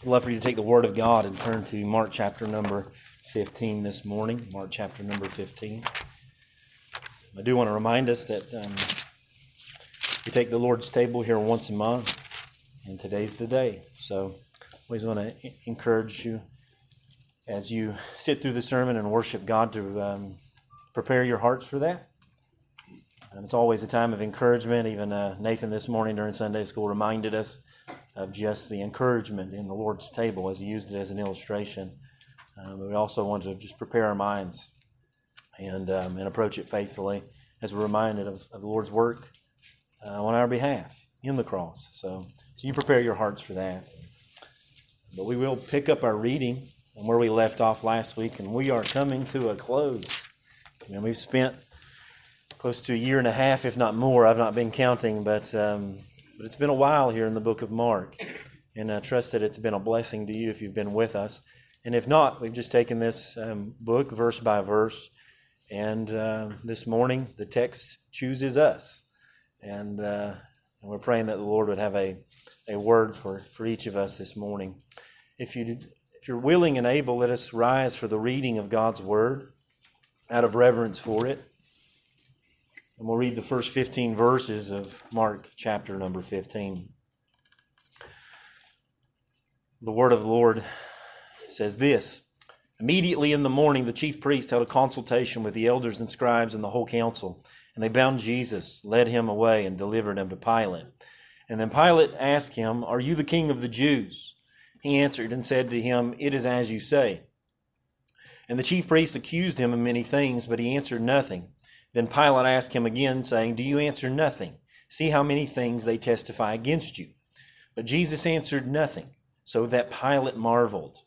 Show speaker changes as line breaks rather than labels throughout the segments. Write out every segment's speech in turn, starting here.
I'd love for you to take the Word of God and turn to Mark chapter number 15 this morning. Mark chapter number 15. I do want to remind us that um, we take the Lord's table here once a month, and today's the day. So, always want to encourage you as you sit through the sermon and worship God to um, prepare your hearts for that. And it's always a time of encouragement. Even uh, Nathan this morning during Sunday school reminded us of just the encouragement in the Lord's table as he used it as an illustration. Um, we also want to just prepare our minds and, um, and approach it faithfully as we're reminded of, of the Lord's work uh, on our behalf in the cross. So, so you prepare your hearts for that. But we will pick up our reading and where we left off last week, and we are coming to a close. And we've spent close to a year and a half, if not more. I've not been counting, but um, but it's been a while here in the book of Mark, and I trust that it's been a blessing to you if you've been with us. And if not, we've just taken this um, book verse by verse, and uh, this morning the text chooses us, and, uh, and we're praying that the Lord would have a, a word for, for each of us this morning. If you if you're willing and able, let us rise for the reading of God's word out of reverence for it. And we'll read the first 15 verses of Mark chapter number 15. The word of the Lord says this Immediately in the morning, the chief priest held a consultation with the elders and scribes and the whole council. And they bound Jesus, led him away, and delivered him to Pilate. And then Pilate asked him, Are you the king of the Jews? He answered and said to him, It is as you say. And the chief priests accused him of many things, but he answered nothing. Then Pilate asked him again, saying, Do you answer nothing? See how many things they testify against you. But Jesus answered nothing, so that Pilate marveled.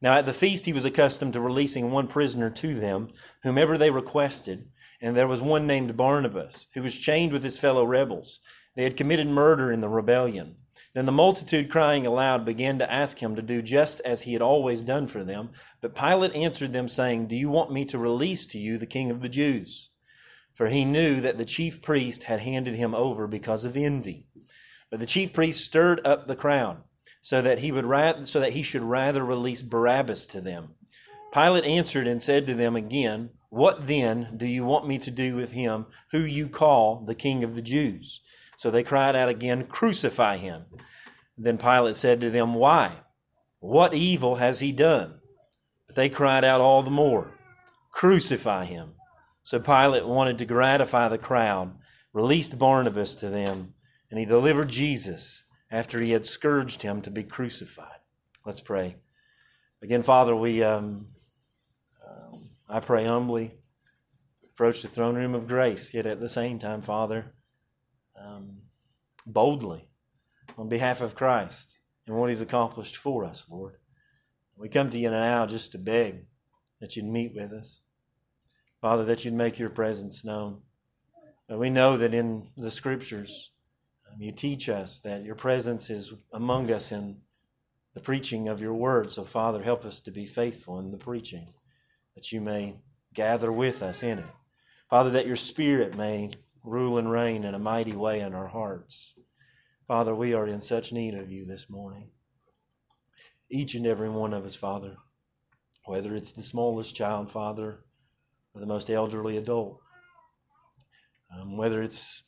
Now at the feast he was accustomed to releasing one prisoner to them, whomever they requested, and there was one named Barabbas, who was chained with his fellow rebels. They had committed murder in the rebellion. Then the multitude, crying aloud, began to ask him to do just as he had always done for them. But Pilate answered them, saying, Do you want me to release to you the king of the Jews? For he knew that the chief priest had handed him over because of envy. But the chief priest stirred up the crowd so that he would rather, so that he should rather release Barabbas to them. Pilate answered and said to them again, What then do you want me to do with him who you call the king of the Jews? So they cried out again, Crucify him. Then Pilate said to them, Why? What evil has he done? But they cried out all the more, Crucify him. So Pilate wanted to gratify the crowd, released Barabbas to them, and he delivered Jesus after he had scourged him to be crucified. Let's pray. Again, Father, we um, uh, I pray humbly, approach the throne room of grace, yet at the same time, Father, um, boldly on behalf of Christ and what He's accomplished for us, Lord. We come to you now just to beg that you'd meet with us. Father, that you'd make your presence known. We know that in the scriptures, um, you teach us that your presence is among us in the preaching of your word. So, Father, help us to be faithful in the preaching, that you may gather with us in it. Father, that your spirit may rule and reign in a mighty way in our hearts. Father, we are in such need of you this morning. Each and every one of us, Father, whether it's the smallest child, Father, or the most elderly adult. Um, whether it's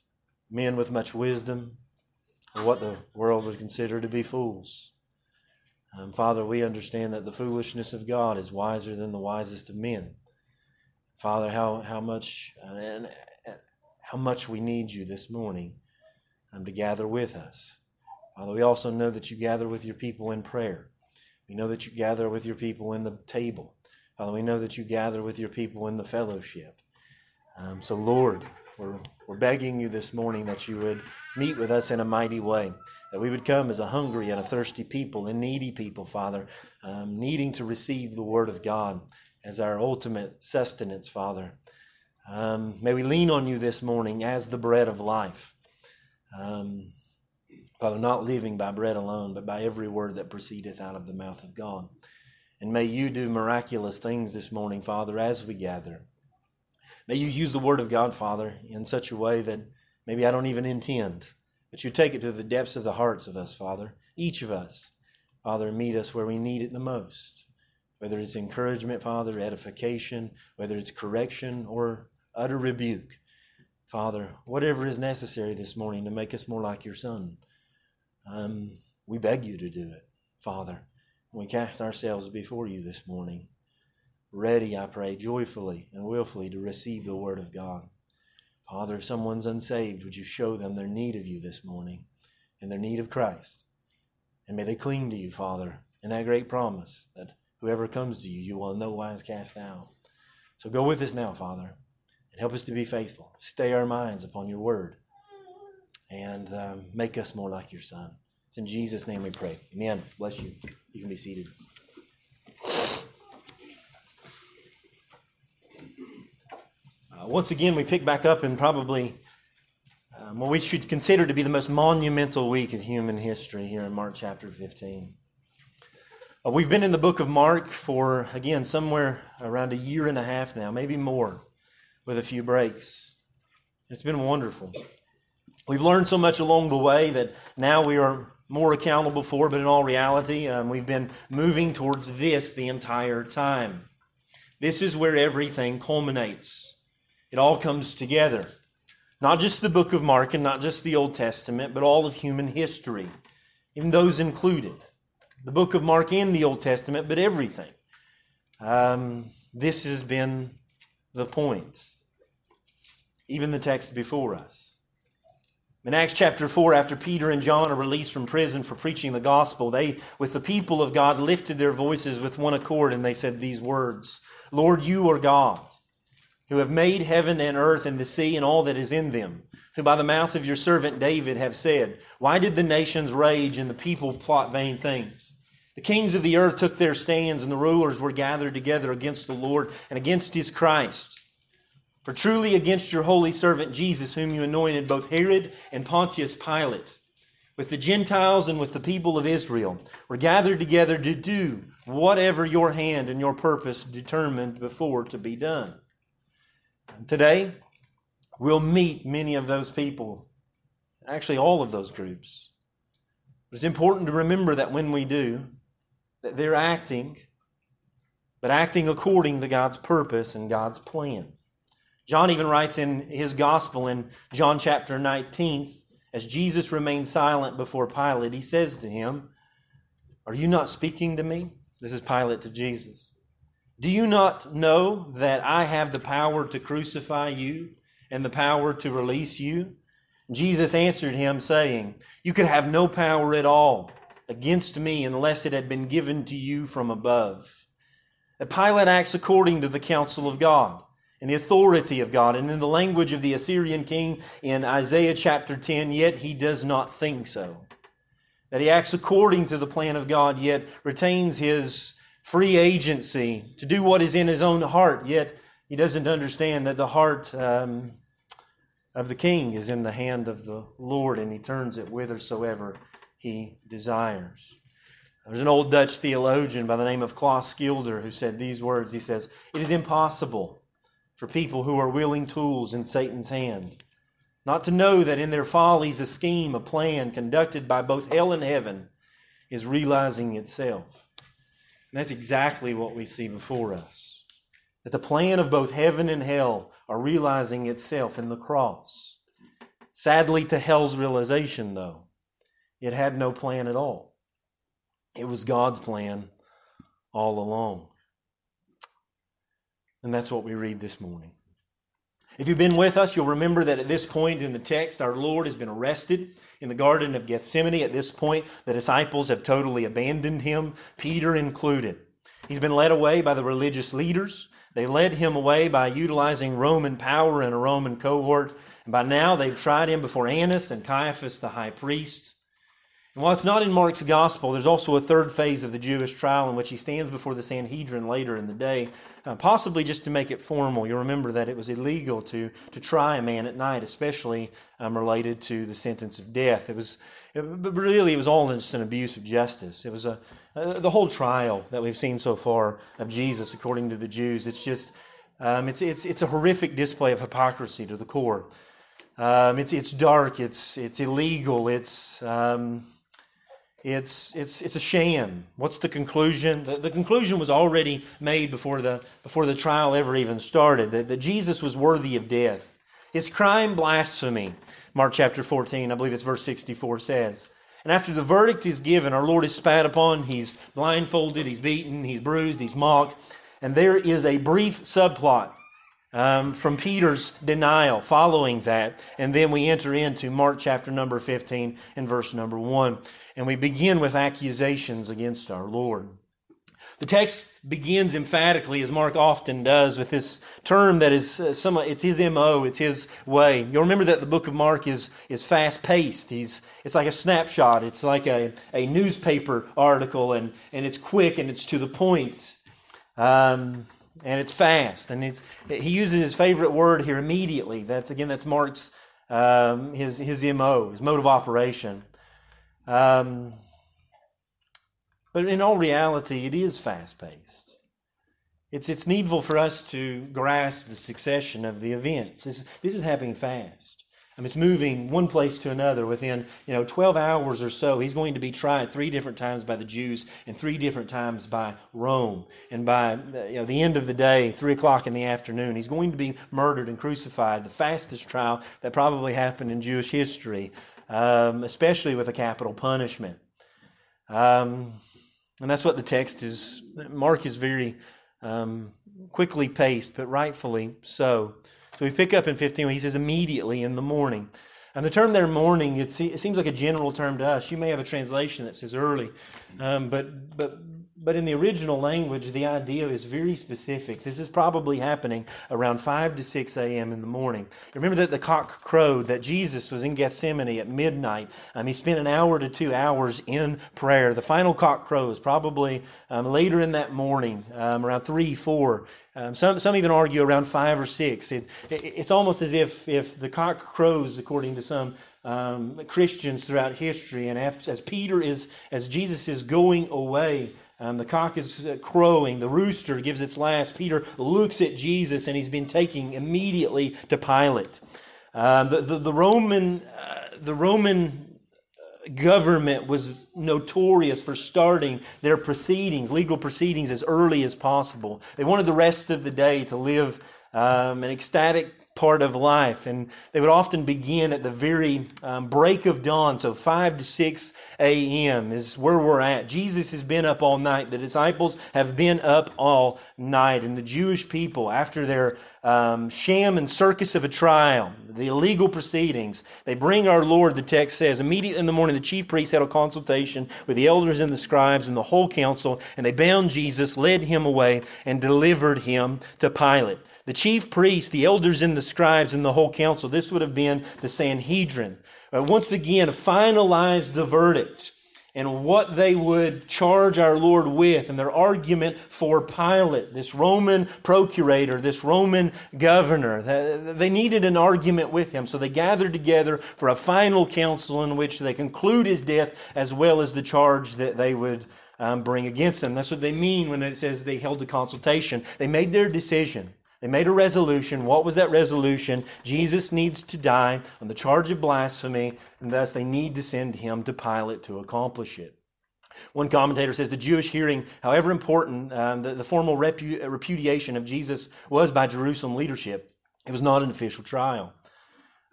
men with much wisdom or what the world would consider to be fools. Um, Father, we understand that the foolishness of God is wiser than the wisest of men. Father, how, how much uh, and uh, how much we need you this morning um, to gather with us. Father, we also know that you gather with your people in prayer. We know that you gather with your people in the table. Father, we know that you gather with your people in the fellowship. Um, so, Lord, we're, we're begging you this morning that you would meet with us in a mighty way, that we would come as a hungry and a thirsty people and needy people, Father, um, needing to receive the Word of God as our ultimate sustenance, Father. Um, may we lean on you this morning as the bread of life. Um, Father, not living by bread alone, but by every word that proceedeth out of the mouth of God. And may you do miraculous things this morning, Father, as we gather. May you use the Word of God, Father, in such a way that maybe I don't even intend, but you take it to the depths of the hearts of us, Father, each of us. Father, meet us where we need it the most. Whether it's encouragement, Father, edification, whether it's correction or utter rebuke. Father, whatever is necessary this morning to make us more like your Son, um, we beg you to do it, Father. We cast ourselves before you this morning, ready, I pray, joyfully and willfully to receive the Word of God. Father, if someone's unsaved, would you show them their need of you this morning and their need of Christ? And may they cling to you, Father, in that great promise that whoever comes to you, you will in no wise cast out. So go with us now, Father, and help us to be faithful. Stay our minds upon your word and um, make us more like your Son. It's in Jesus' name we pray. Amen. Bless you. You can be seated. Uh, once again, we pick back up in probably um, what we should consider to be the most monumental week of human history here in Mark chapter 15. Uh, we've been in the book of Mark for, again, somewhere around a year and a half now, maybe more, with a few breaks. It's been wonderful. We've learned so much along the way that now we are more accountable for, but in all reality, um, we've been moving towards this the entire time. This is where everything culminates. It all comes together. Not just the book of Mark and not just the Old Testament, but all of human history, even those included. The book of Mark and the Old Testament, but everything. Um, this has been the point. Even the text before us. In Acts chapter 4, after Peter and John are released from prison for preaching the gospel, they, with the people of God, lifted their voices with one accord and they said these words Lord, you are God who have made heaven and earth and the sea and all that is in them, who by the mouth of your servant David have said, Why did the nations rage and the people plot vain things? The kings of the earth took their stands, and the rulers were gathered together against the Lord and against his Christ. For truly against your holy servant Jesus, whom you anointed, both Herod and Pontius Pilate, with the Gentiles and with the people of Israel, were gathered together to do whatever your hand and your purpose determined before to be done. Today, we'll meet many of those people, actually, all of those groups. It's important to remember that when we do, that they're acting, but acting according to God's purpose and God's plan. John even writes in his gospel in John chapter 19, as Jesus remained silent before Pilate, he says to him, Are you not speaking to me? This is Pilate to Jesus. Do you not know that I have the power to crucify you and the power to release you? Jesus answered him, saying, You could have no power at all against me unless it had been given to you from above. That Pilate acts according to the counsel of God and the authority of God. And in the language of the Assyrian king in Isaiah chapter 10, yet he does not think so. That he acts according to the plan of God, yet retains his free agency to do what is in his own heart, yet he doesn't understand that the heart um, of the king is in the hand of the Lord and he turns it whithersoever he desires. There's an old Dutch theologian by the name of Klaas Schilder who said these words. He says, It is impossible for people who are willing tools in Satan's hand not to know that in their follies a scheme, a plan conducted by both hell and heaven is realizing itself. And that's exactly what we see before us. That the plan of both heaven and hell are realizing itself in the cross. Sadly, to hell's realization, though, it had no plan at all. It was God's plan all along. And that's what we read this morning. If you've been with us, you'll remember that at this point in the text, our Lord has been arrested in the Garden of Gethsemane. At this point, the disciples have totally abandoned him, Peter included. He's been led away by the religious leaders. They led him away by utilizing Roman power and a Roman cohort. And by now, they've tried him before Annas and Caiaphas, the high priest. And while it's not in Mark's gospel, there's also a third phase of the Jewish trial in which he stands before the Sanhedrin later in the day, uh, possibly just to make it formal. You'll remember that it was illegal to, to try a man at night, especially um, related to the sentence of death. It was, it, but really, it was all just an abuse of justice. It was a, uh, the whole trial that we've seen so far of Jesus, according to the Jews. It's just, um, it's, it's, it's a horrific display of hypocrisy to the core. Um, it's, it's dark, it's, it's illegal, it's, um, It's, it's, it's a sham. What's the conclusion? The, the conclusion was already made before the, before the trial ever even started that, that Jesus was worthy of death. His crime, blasphemy. Mark chapter 14, I believe it's verse 64 says. And after the verdict is given, our Lord is spat upon, he's blindfolded, he's beaten, he's bruised, he's mocked. And there is a brief subplot um, from Peter's denial following that. And then we enter into Mark chapter number 15 and verse number 1. And we begin with accusations against our Lord. The text begins emphatically, as Mark often does, with this term that is uh, some, it's his MO, it's his way. You'll remember that the book of Mark is, is fast paced. He's, it's like a snapshot. It's like a, a newspaper article and, and it's quick and it's to the point. Um, and it's fast. And it's, he uses his favorite word here immediately. That's again, that's Mark's, um, his, his MO, his mode of operation. Um, but in all reality, it is fast paced. It's, it's needful for us to grasp the succession of the events. This, this is happening fast. I mean, it's moving one place to another within, you know, 12 hours or so. He's going to be tried three different times by the Jews and three different times by Rome. And by you know, the end of the day, 3 o'clock in the afternoon, he's going to be murdered and crucified, the fastest trial that probably happened in Jewish history, um, especially with a capital punishment. Um, and that's what the text is. Mark is very um, quickly paced, but rightfully so. So we pick up in 15, he says, immediately in the morning. And the term there, morning, it seems like a general term to us. You may have a translation that says early, um, but, but but in the original language, the idea is very specific. This is probably happening around 5 to 6 a.m. in the morning. Remember that the cock crowed, that Jesus was in Gethsemane at midnight. Um, he spent an hour to two hours in prayer. The final cock crows probably um, later in that morning, um, around 3, 4. Um, some, some even argue around 5 or 6. It, it, it's almost as if, if the cock crows, according to some um, Christians throughout history, and after, as Peter is, as Jesus is going away, um, the cock is uh, crowing. The rooster gives its last. Peter looks at Jesus, and he's been taken immediately to Pilate. Um, the, the, the, Roman, uh, the Roman uh, government was notorious for starting their proceedings, legal proceedings, as early as possible. They wanted the rest of the day to live um, an ecstatic part of life. And they would often begin at the very um, break of dawn. So 5 to 6 a.m. is where we're at. Jesus has been up all night. The disciples have been up all night. And the Jewish people, after their um, sham and circus of a trial, the illegal proceedings, they bring our Lord, the text says, immediately in the morning, the chief priests had a consultation with the elders and the scribes and the whole council, and they bound Jesus, led him away, and delivered him to Pilate the chief priests, the elders and the scribes and the whole council, this would have been the Sanhedrin, uh, once again finalized the verdict and what they would charge our Lord with and their argument for Pilate, this Roman procurator, this Roman governor. They needed an argument with him, so they gathered together for a final council in which they conclude his death as well as the charge that they would um, bring against him. That's what they mean when it says they held a consultation. They made their decision. They made a resolution. What was that resolution? Jesus needs to die on the charge of blasphemy, and thus they need to send him to Pilate to accomplish it. One commentator says the Jewish hearing, however important um, the, the, formal repu- repudiation of Jesus was by Jerusalem leadership, it was not an official trial.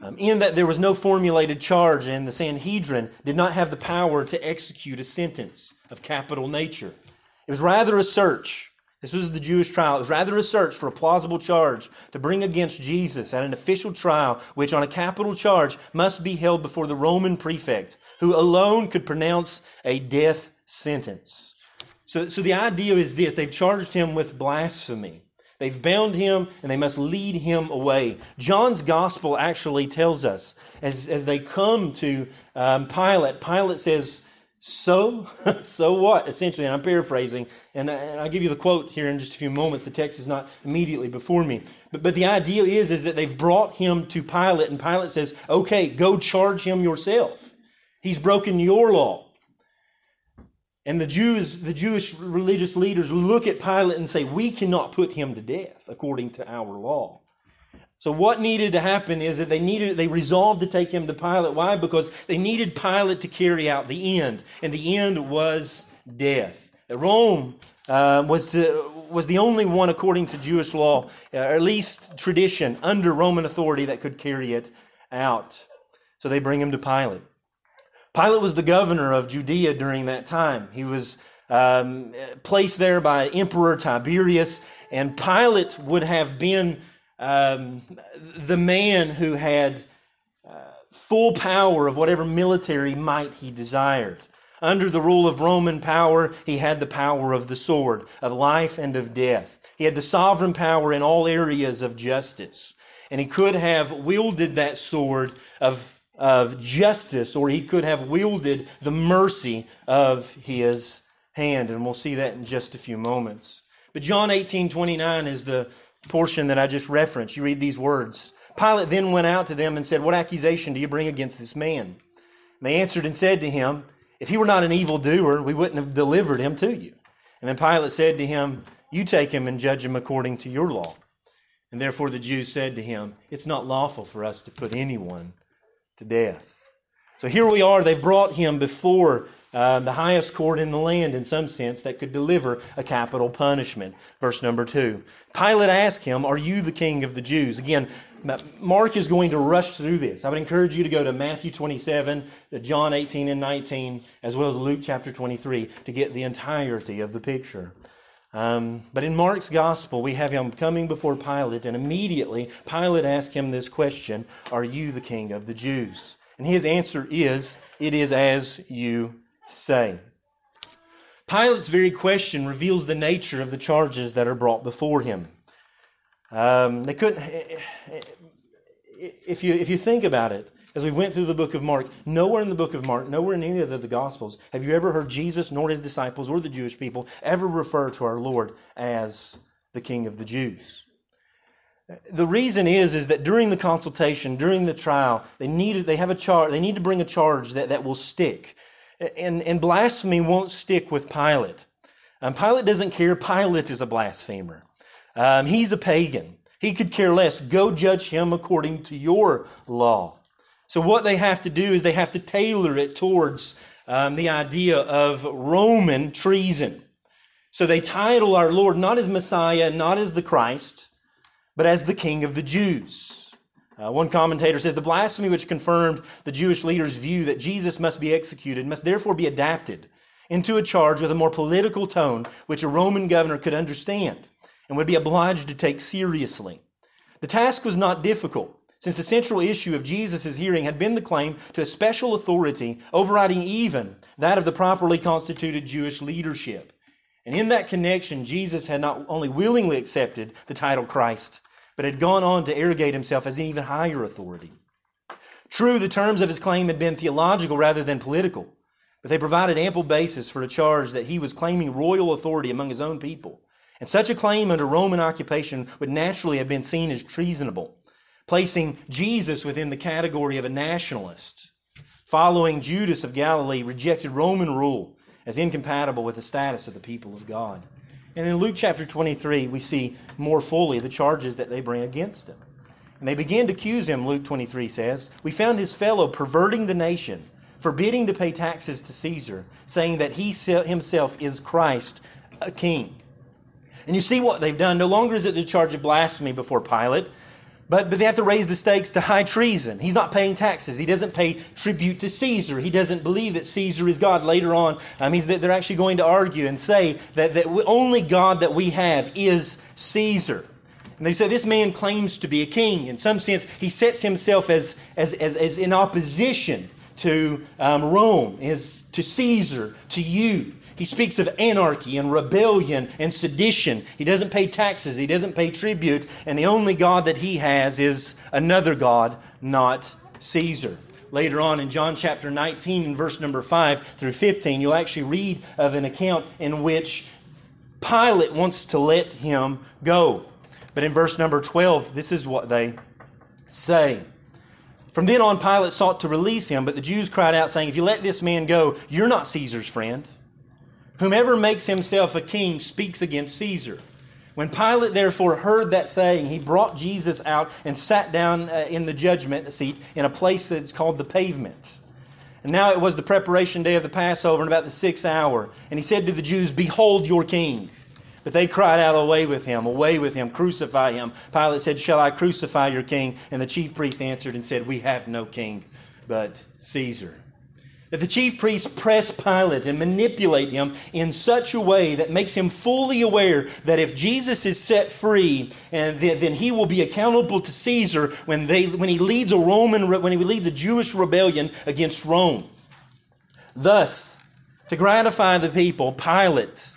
Um, in that there was no formulated charge, and the Sanhedrin did not have the power to execute a sentence of capital nature. It was rather a search this was the Jewish trial. It was rather a search for a plausible charge to bring against Jesus at an official trial, which on a capital charge must be held before the Roman prefect, who alone could pronounce a death sentence. So, so the idea is this they've charged him with blasphemy. They've bound him and they must lead him away. John's gospel actually tells us as, as they come to um, Pilate, Pilate says, so, so what? Essentially, and I'm paraphrasing, and, and I'll give you the quote here in just a few moments. The text is not immediately before me, but but the idea is is that they've brought him to Pilate, and Pilate says, "Okay, go charge him yourself. He's broken your law." And the Jews, the Jewish religious leaders, look at Pilate and say, "We cannot put him to death according to our law." So what needed to happen is that they needed they resolved to take him to Pilate. Why? Because they needed Pilate to carry out the end, and the end was death. Rome uh, was to, was the only one, according to Jewish law, uh, or at least tradition, under Roman authority that could carry it out. So they bring him to Pilate. Pilate was the governor of Judea during that time. He was um, placed there by Emperor Tiberius, and Pilate would have been um, the man who had uh, full power of whatever military might he desired. Under the rule of Roman power, he had the power of the sword, of life and of death. He had the sovereign power in all areas of justice. And he could have wielded that sword of, of justice, or he could have wielded the mercy of his hand. And we'll see that in just a few moments. But John 18 29 is the portion that I just referenced. You read these words. Pilate then went out to them and said, What accusation do you bring against this man? And they answered and said to him, If he were not an evildoer, we wouldn't have delivered him to you. And then Pilate said to him, You take him and judge him according to your law. And therefore the Jews said to him, It's not lawful for us to put anyone to death. So here we are, they've brought him before uh, the highest court in the land, in some sense, that could deliver a capital punishment. Verse number two. Pilate asked him, Are you the king of the Jews? Again, Mark is going to rush through this. I would encourage you to go to Matthew 27, to John 18 and 19, as well as Luke chapter 23 to get the entirety of the picture. Um, but in Mark's gospel, we have him coming before Pilate, and immediately Pilate asks him this question Are you the king of the Jews? And his answer is, It is as you say. Pilate's very question reveals the nature of the charges that are brought before him. Um, they couldn't, eh, eh, eh, if you, if you think about it, as we went through the book of Mark, nowhere in the book of Mark, nowhere in any of the Gospels, have you ever heard Jesus, nor his disciples, or the Jewish people ever refer to our Lord as the King of the Jews. The reason is, is that during the consultation, during the trial, they need, they have a charge, they need to bring a charge that, that will stick. And, and blasphemy won't stick with Pilate. Um, Pilate doesn't care. Pilate is a blasphemer. Um, he's a pagan. He could care less. Go judge him according to your law. So what they have to do is they have to tailor it towards um, the idea of Roman treason. So they title our Lord not as Messiah, not as the Christ, but as the king of the Jews. Uh, one commentator says the blasphemy which confirmed the Jewish leaders' view that Jesus must be executed must therefore be adapted into a charge with a more political tone which a Roman governor could understand and would be obliged to take seriously. The task was not difficult, since the central issue of Jesus' hearing had been the claim to a special authority overriding even that of the properly constituted Jewish leadership. And in that connection, Jesus had not only willingly accepted the title Christ, but had gone on to arrogate himself as an even higher authority. True, the terms of his claim had been theological rather than political, but they provided ample basis for a charge that he was claiming royal authority among his own people. And such a claim under Roman occupation would naturally have been seen as treasonable, placing Jesus within the category of a nationalist. Following Judas of Galilee rejected Roman rule as incompatible with the status of the people of God. And in Luke chapter 23, we see more fully the charges that they bring against him. And they begin to accuse him, Luke 23 says. We found his fellow perverting the nation, forbidding to pay taxes to Caesar, saying that he himself is Christ, a king. And you see what they've done. No longer is it the charge of blasphemy before Pilate, but, but they have to raise the stakes to high treason. He's not paying taxes. He doesn't pay tribute to Caesar. He doesn't believe that Caesar is God. Later on, um, he's, they're actually going to argue and say that, that only God that we have is Caesar. And they say this man claims to be a king. In some sense, he sets himself as, as, as, as in opposition to um, Rome, as, to Caesar, to you. He speaks of anarchy and rebellion and sedition. He doesn't pay taxes, he doesn't pay tribute, and the only God that he has is another God, not Caesar. Later on in John chapter 19, in verse number 5 through 15, you'll actually read of an account in which Pilate wants to let him go. But in verse number 12, this is what they say. From then on, Pilate sought to release him, but the Jews cried out, saying, If you let this man go, you're not Caesar's friend. Whomever makes himself a king speaks against Caesar. When Pilate therefore heard that saying, he brought Jesus out and sat down uh, in the judgment seat in a place that's called the pavement. And now it was the preparation day of the Passover, and about the sixth hour. And he said to the Jews, Behold your king. But they cried out, Away with him, away with him, crucify him. Pilate said, Shall I crucify your king? And the chief priest answered and said, We have no king but Caesar that the chief priests press Pilate and manipulate him in such a way that makes him fully aware that if Jesus is set free, and then he will be accountable to Caesar when, they, when he leads a Roman when he leads a Jewish rebellion against Rome. Thus, to gratify the people, Pilate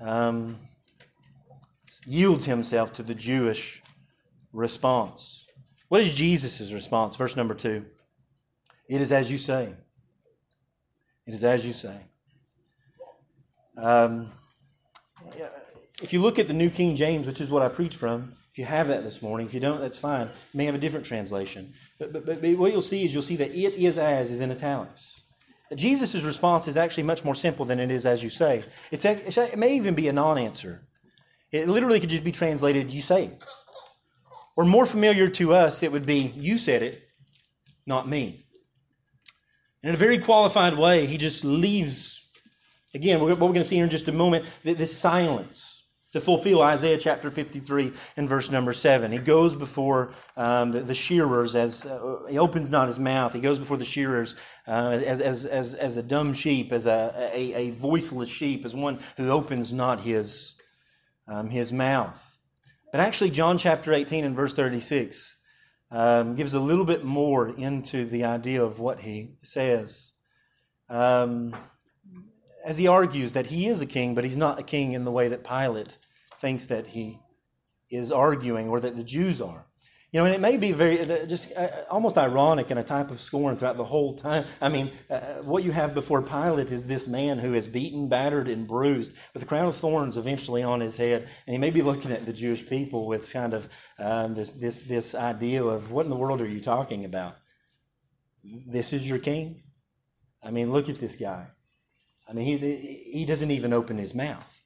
um, yields himself to the Jewish response. What is Jesus' response? Verse number two. It is as you say. It is as you say. Um, if you look at the New King James, which is what I preach from, if you have that this morning, if you don't, that's fine. You may have a different translation. But, but, but what you'll see is you'll see that it is as is in italics. Jesus' response is actually much more simple than it is as you say. It's, it may even be a non answer. It literally could just be translated, you say Or more familiar to us, it would be, you said it, not me in a very qualified way, he just leaves. Again, what we're going to see here in just a moment, this silence to fulfill Isaiah chapter 53 and verse number 7. He goes before um, the, the, shearers as uh, he opens not his mouth. He goes before the shearers uh, as, as, as, as a dumb sheep, as a, a, a, voiceless sheep, as one who opens not his, um, his mouth. But actually, John chapter 18 and verse 36 um, gives a little bit more into the idea of what he says. Um, as he argues that he is a king, but he's not a king in the way that Pilate thinks that he is arguing or that the Jews are. You know, and it may be very, just uh, almost ironic and a type of scorn throughout the whole time. I mean, uh, what you have before Pilate is this man who is beaten, battered, and bruised with a crown of thorns eventually on his head. And he may be looking at the Jewish people with kind of um, this, this, this idea of what in the world are you talking about? This is your king? I mean, look at this guy. I mean, he, he doesn't even open his mouth.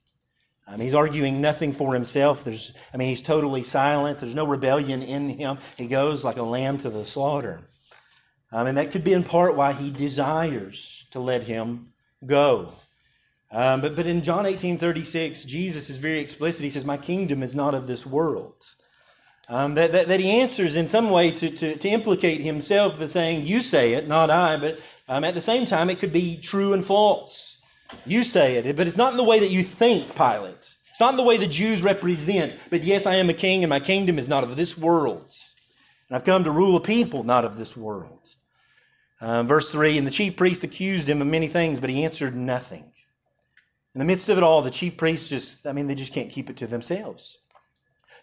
Um, he's arguing nothing for himself. There's, I mean, he's totally silent. There's no rebellion in him. He goes like a lamb to the slaughter. Um, and that could be in part why he desires to let him go. Um, but, but in John 18 36, Jesus is very explicit. He says, My kingdom is not of this world. Um, that, that, that, he answers in some way to, to, to, implicate himself by saying, You say it, not I. But um, at the same time, it could be true and false. You say it, but it's not in the way that you think, Pilate. It's not in the way the Jews represent. But yes, I am a king, and my kingdom is not of this world. And I've come to rule a people not of this world. Um, verse 3 And the chief priest accused him of many things, but he answered nothing. In the midst of it all, the chief priests just, I mean, they just can't keep it to themselves.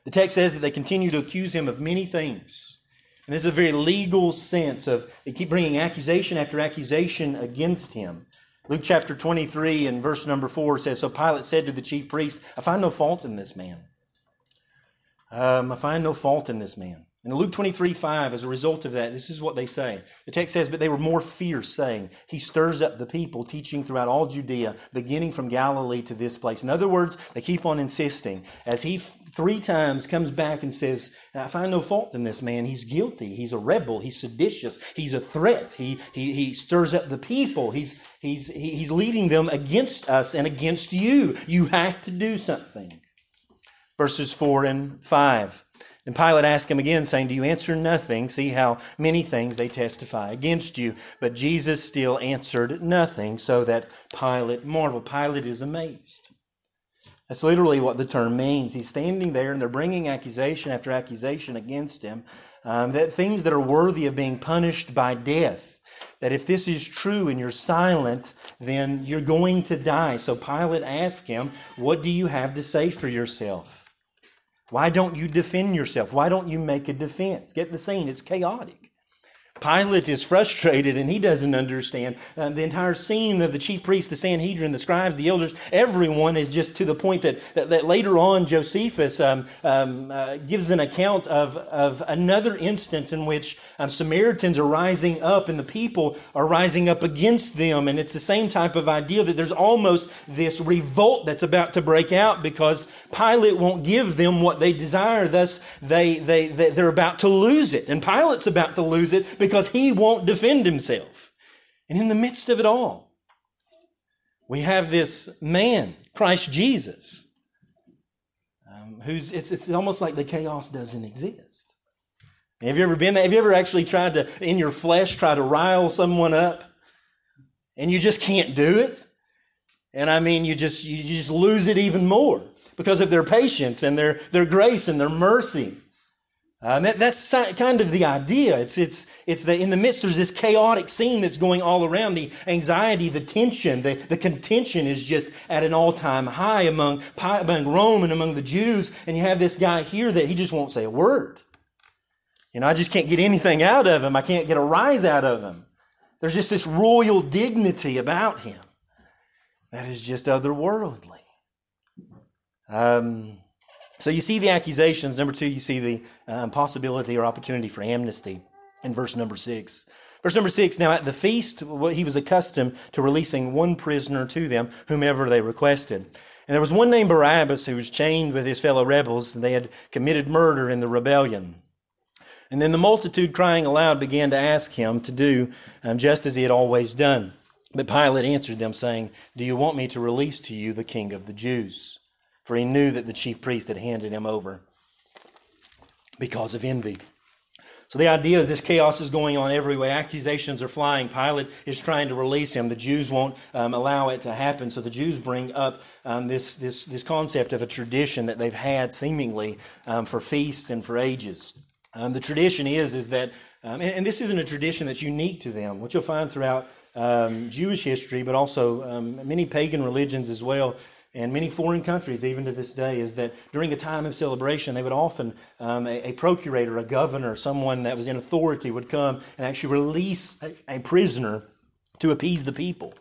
The text says that they continue to accuse him of many things. And this is a very legal sense of they keep bringing accusation after accusation against him. Luke chapter 23 and verse number 4 says So Pilate said to the chief priest, I find no fault in this man. Um, I find no fault in this man. In Luke 23 5, as a result of that, this is what they say. The text says, But they were more fierce, saying, He stirs up the people, teaching throughout all Judea, beginning from Galilee to this place. In other words, they keep on insisting. As he three times comes back and says, I find no fault in this man. He's guilty. He's a rebel. He's seditious. He's a threat. He, he, he stirs up the people. He's, he's, he's leading them against us and against you. You have to do something. Verses 4 and 5. Then Pilate asked him again, saying, Do you answer nothing? See how many things they testify against you. But Jesus still answered nothing, so that Pilate marveled. Pilate is amazed. That's literally what the term means. He's standing there and they're bringing accusation after accusation against him. Um, that things that are worthy of being punished by death. That if this is true and you're silent, then you're going to die. So Pilate asked him, What do you have to say for yourself? Why don't you defend yourself? Why don't you make a defense? Get the scene, it's chaotic. Pilate is frustrated and he doesn't understand. Uh, the entire scene of the chief priests, the Sanhedrin, the scribes, the elders, everyone is just to the point that, that, that later on Josephus um, um, uh, gives an account of, of another instance in which um, Samaritans are rising up and the people are rising up against them. And it's the same type of idea that there's almost this revolt that's about to break out because Pilate won't give them what they desire. Thus, they, they, they, they're about to lose it. And Pilate's about to lose it because he won't defend himself. And in the midst of it all, we have this man, Christ Jesus, um, who's it's, it's almost like the chaos doesn't exist. Have you ever been there? Have you ever actually tried to, in your flesh, try to rile someone up? And you just can't do it? And I mean, you just, you just lose it even more because of their patience and their, their grace and their mercy. Um, that, that's kind of the idea. It's, it's, it's that in the midst, there's this chaotic scene that's going all around. The anxiety, the tension, the, the contention is just at an all time high among, among Rome and among the Jews. And you have this guy here that he just won't say a word. You know, I just can't get anything out of him. I can't get a rise out of him. There's just this royal dignity about him that is just otherworldly. Um, so you see the accusations. Number two, you see the um, possibility or opportunity for amnesty in verse number six. Verse number six, now at the feast, he was accustomed to releasing one prisoner to them, whomever they requested. And there was one named Barabbas who was chained with his fellow rebels, and they had committed murder in the rebellion. And then the multitude, crying aloud, began to ask him to do um, just as he had always done. But Pilate answered them, saying, Do you want me to release to you the king of the Jews? For he knew that the chief priest had handed him over because of envy. So the idea of this chaos is going on everywhere. Accusations are flying. Pilate is trying to release him. The Jews won't um, allow it to happen. So the Jews bring up um, this, this, this concept of a tradition that they've had seemingly um, for feasts and for ages. Um, the tradition is, is that, um, and, and, this isn't a tradition that's unique to them, which you'll find throughout um, Jewish history, but also many pagan religions as well and many foreign countries, even to this day, is that during a time of celebration, they would often, um, a, a, procurator, a governor, someone that was in authority would come and actually release a, a prisoner to appease the people.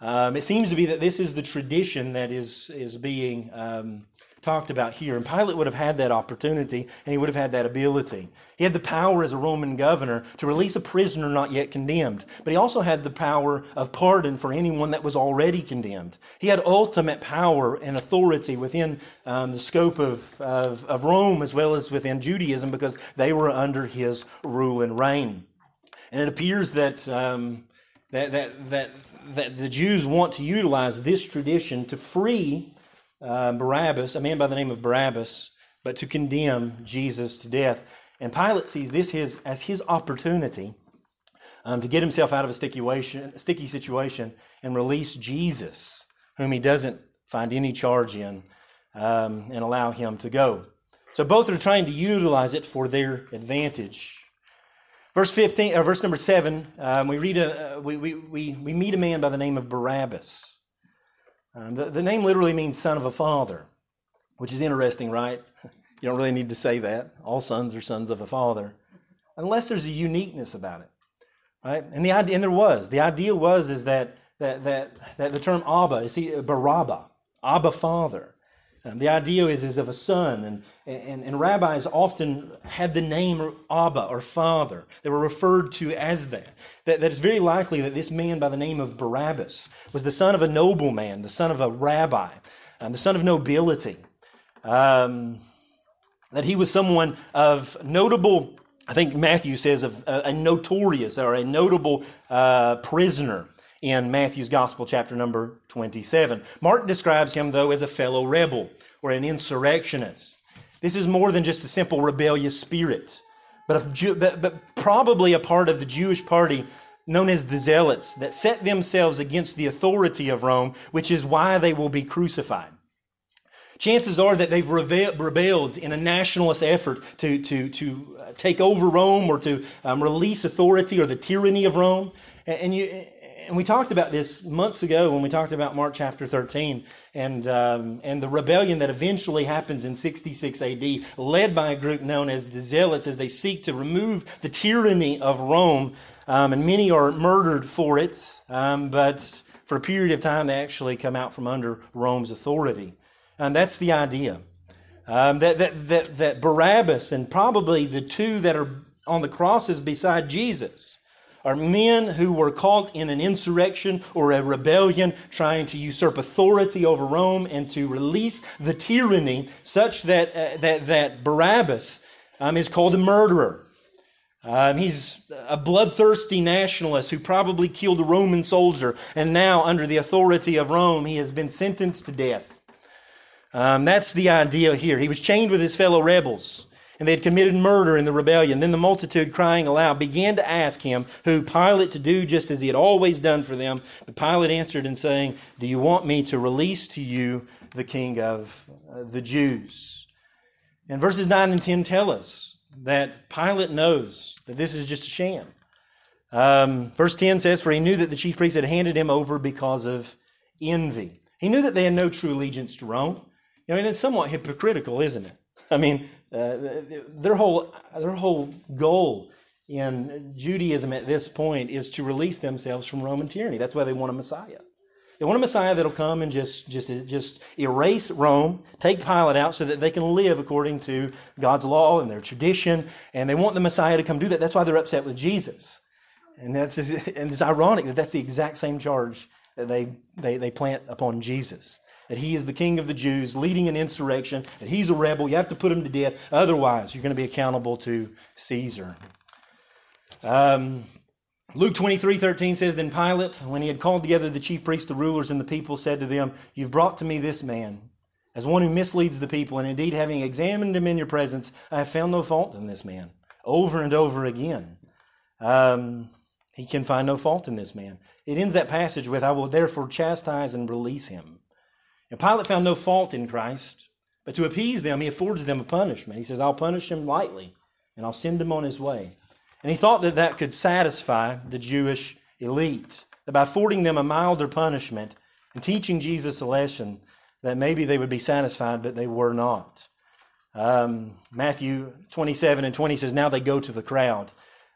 Um, it seems to be that this is the tradition that is, is being um, talked about here. And Pilate would have had that opportunity and he would have had that ability. He had the power as a Roman governor to release a prisoner not yet condemned, but he also had the power of pardon for anyone that was already condemned. He had ultimate power and authority within um, the scope of, of, of Rome as well as within Judaism because they were under his rule and reign. And it appears that, um, that, that, that, that the Jews want to utilize this tradition to free uh, Barabbas, a man by the name of Barabbas, but to condemn Jesus to death. And Pilate sees this his, as his opportunity um, to get himself out of a sticky, sticky situation and release Jesus, whom he doesn't find any charge in, um, and allow him to go. So both are trying to utilize it for their advantage. Verse 15, or verse number 7, um, we, read a, uh, we, we, we, we meet a man by the name of Barabbas. Um, the, the name literally means son of a father, which is interesting, right? You don't really need to say that. All sons are sons of a father, unless there's a uniqueness about it, right? And the idea, and there was. The idea was is that that that, that the term Abba, you see, Barabba, Abba Father, the idea is, is of a son, and, and, and rabbis often had the name Abba or father. They were referred to as that. that. It's very likely that this man by the name of Barabbas was the son of a nobleman, the son of a rabbi, um, the son of nobility. Um, that he was someone of notable, I think Matthew says, of a, a notorious or a notable uh, prisoner in Matthew's Gospel, chapter number 27. Mark describes him, though, as a fellow rebel or an insurrectionist. This is more than just a simple rebellious spirit, but, a, but, but probably a part of the Jewish party known as the Zealots that set themselves against the authority of Rome, which is why they will be crucified. Chances are that they've rebelled in a nationalist effort to, to, to take over Rome or to um, release authority or the tyranny of Rome. And, you, and we talked about this months ago when we talked about Mark chapter 13 and, um, and the rebellion that eventually happens in 66 AD, led by a group known as the Zealots as they seek to remove the tyranny of Rome. Um, and many are murdered for it, um, but for a period of time they actually come out from under Rome's authority. And that's the idea. Um, that, that, that, that Barabbas and probably the two that are on the crosses beside Jesus are men who were caught in an insurrection or a rebellion trying to usurp authority over Rome and to release the tyranny such that, uh, that, that Barabbas um, is called a murderer. Um, he's a bloodthirsty nationalist who probably killed a Roman soldier, and now, under the authority of Rome, he has been sentenced to death. Um, that's the idea here. He was chained with his fellow rebels and they had committed murder in the rebellion. Then the multitude, crying aloud, began to ask him, who Pilate, to do just as he had always done for them. But Pilate answered and saying, Do you want me to release to you the king of uh, the Jews? And verses 9 and 10 tell us that Pilate knows that this is just a sham. Um, verse 10 says, For he knew that the chief priests had handed him over because of envy. He knew that they had no true allegiance to Rome. You know, and it's somewhat hypocritical, isn't it? I mean, uh, their whole their whole goal in Judaism at this point is to release themselves from Roman tyranny. That's why they want a Messiah. They want a Messiah that'll come and just just just erase Rome, take Pilate out, so that they can live according to God's law and their tradition. And they want the Messiah to come do that. That's why they're upset with Jesus. And that's and it's ironic that that's the exact same charge that they they, they plant upon Jesus that he is the king of the Jews, leading an insurrection, that he's a rebel. You have to put him to death. Otherwise, you're going to be accountable to Caesar. Um, Luke 23 13 says, Then Pilate, when he had called together the chief priests, the rulers, and the people, said to them, You've brought to me this man as one who misleads the people, and indeed, having examined him in your presence, I have found no fault in this man. Over and over again. Um, he can find no fault in this man. It ends that passage with, I will therefore chastise and release him. And Pilate found no fault in Christ, but to appease them, he affords them a punishment. He says, I'll punish him lightly, and I'll send him on his way. And he thought that that could satisfy the Jewish elite, that by affording them a milder punishment and teaching Jesus a lesson, that maybe they would be satisfied, but they were not. Um, Matthew 27 and 20 says, Now they go to the crowd.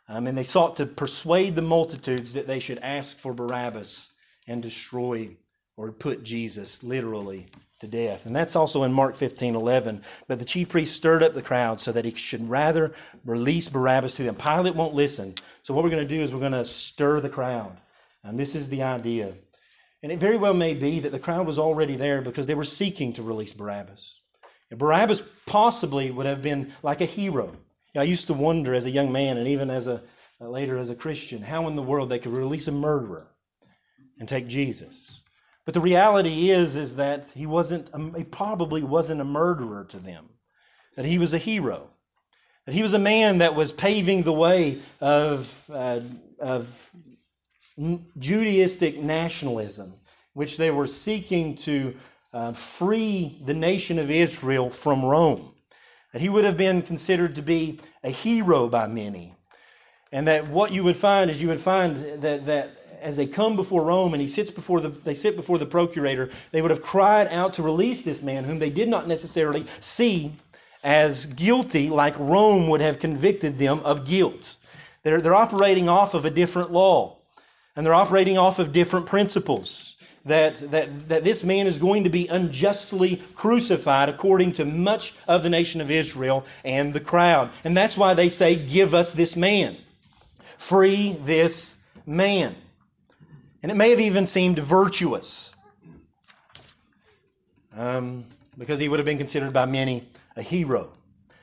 Um, and they sought to persuade the multitudes that they should ask for Barabbas and destroy or put Jesus literally to death. And that's also in Mark 15 11. But the chief priest stirred up the crowd so that he should rather release Barabbas to them. Pilate won't listen. So, what we're going to do is we're going to stir the crowd. And this is the idea. And it very well may be that the crowd was already there because they were seeking to release Barabbas. And Barabbas possibly would have been like a hero. You know, I used to wonder as a young man and even as a later as a Christian how in the world they could release a murderer and take Jesus. But the reality is, is that he wasn't, he probably wasn't a murderer to them. That he was a hero. That he was a man that was paving the way of, uh, of Judaistic nationalism, which they were seeking to uh, free the nation of Israel from Rome. That he would have been considered to be a hero by many. And that what you would find is you would find that, that as they come before Rome and he sits before the, they sit before the procurator, they would have cried out to release this man whom they did not necessarily see as guilty like Rome would have convicted them of guilt. They're, they're operating off of a different law and they're operating off of different principles. That, that, that this man is going to be unjustly crucified according to much of the nation of Israel and the crowd. And that's why they say, Give us this man. Free this man. And it may have even seemed virtuous um, because he would have been considered by many a hero.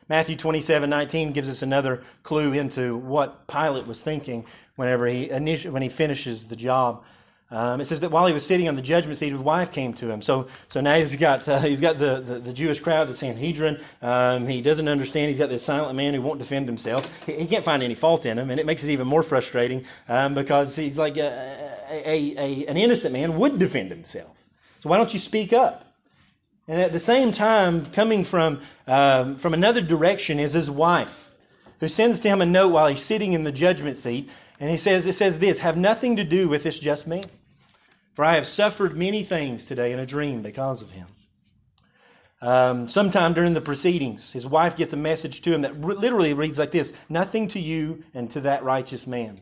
Matthew 27 19 gives us another clue into what Pilate was thinking whenever he, when he finishes the job. Um, it says that while he was sitting on the judgment seat, his wife came to him. So, so now he's got uh, he's got the, the, the, Jewish crowd, the Sanhedrin. Um, he doesn't understand. He's got this silent man who won't defend himself. He, he can't find any fault in him, and it makes it even more frustrating um, because he's like a, a, a, an innocent man would defend himself. So why don't you speak up? And at the same time, coming from um, from another direction is his wife, who sends to him a note while he's sitting in the judgment seat And he says, it says this, have nothing to do with this just man. For I have suffered many things today in a dream because of him. Um, sometime during the proceedings, his wife gets a message to him that literally reads like this Nothing to you and to that righteous man.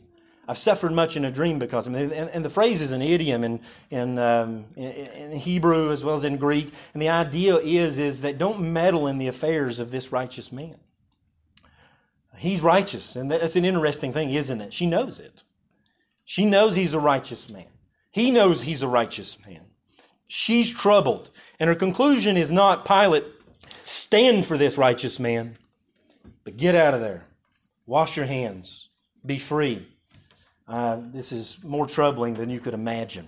I've suffered much in a dream because of him. And, and the phrase is an idiom in, in, um, in, in Hebrew as well as in Greek. And the idea is, is that don't meddle in the affairs of this righteous man. He's righteous. And that's an interesting thing, isn't it? She knows it. She knows he's a righteous man. He knows he's a righteous man. She's troubled. And her conclusion is not, Pilate, stand for this righteous man, but get out of there. Wash your hands. Be free. Uh, this is more troubling than you could imagine.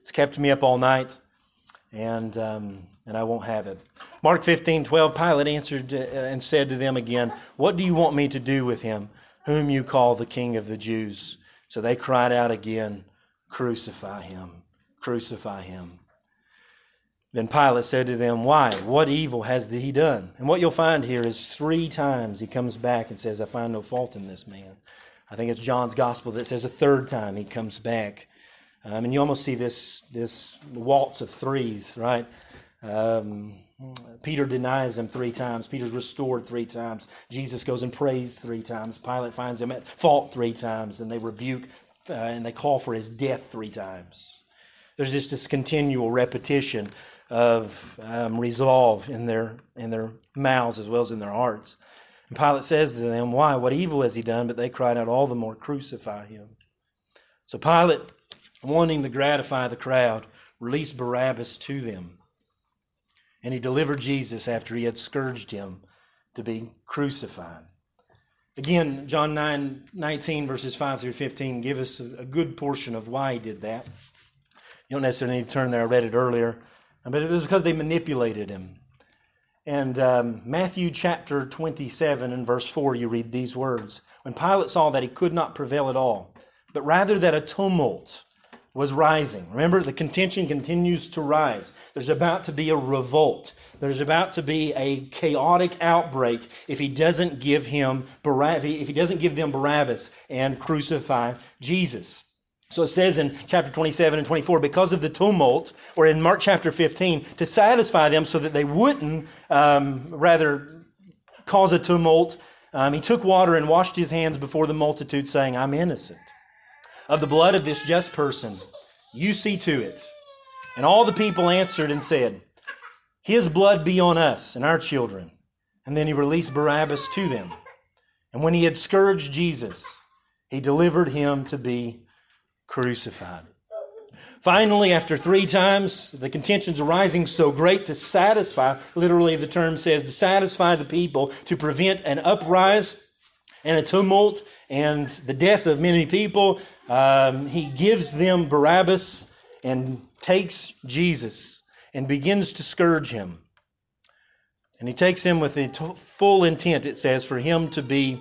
It's kept me up all night, and, um, and I won't have it. Mark 15, 12, Pilate answered uh, and said to them again, What do you want me to do with him, whom you call the King of the Jews? So they cried out again, Crucify him, crucify him. Then Pilate said to them, Why? What evil has he done? And what you'll find here is three times he comes back and says, I find no fault in this man. I think it's John's gospel that says a third time he comes back. Um, and you almost see this, this waltz of threes, right? Um, Peter denies him three times. Peter's restored three times. Jesus goes and prays three times. Pilate finds him at fault three times, and they rebuke uh, and they call for his death three times. There's just this continual repetition of um, resolve in their in their mouths as well as in their hearts. And Pilate says to them, Why? What evil has he done? But they cried out all the more, Crucify him. So Pilate, wanting to gratify the crowd, released Barabbas to them. And he delivered Jesus after he had scourged him to be crucified. Again, John 9, 19, verses 5 through 15, give us a, good portion of why he did that. You don't necessarily need to turn there, I read it earlier. But it was because they manipulated him. And um, Matthew chapter 27 and verse 4, you read these words When Pilate saw that he could not prevail at all, but rather that a tumult was rising. Remember, the contention continues to rise. There's about to be a revolt. There's about to be a chaotic outbreak if he doesn't give him Barabbas, if he doesn't give them Barabbas and crucify Jesus. So it says in chapter 27 and 24, because of the tumult, or in Mark chapter 15, to satisfy them so that they wouldn't um, rather cause a tumult, um, he took water and washed his hands before the multitude, saying, I'm innocent of the blood of this just person. You see to it. And all the people answered and said, His blood be on us and our children. And then he released Barabbas to them. And when he had scourged Jesus, he delivered him to be crucified. Finally, after three times, the contentions arising so great to satisfy, literally the term says, to satisfy the people, to prevent an uprise and a tumult and the death of many people, um, he gives them Barabbas and takes Jesus and begins to scourge him. And he takes him with the t- full intent, it says, for him to be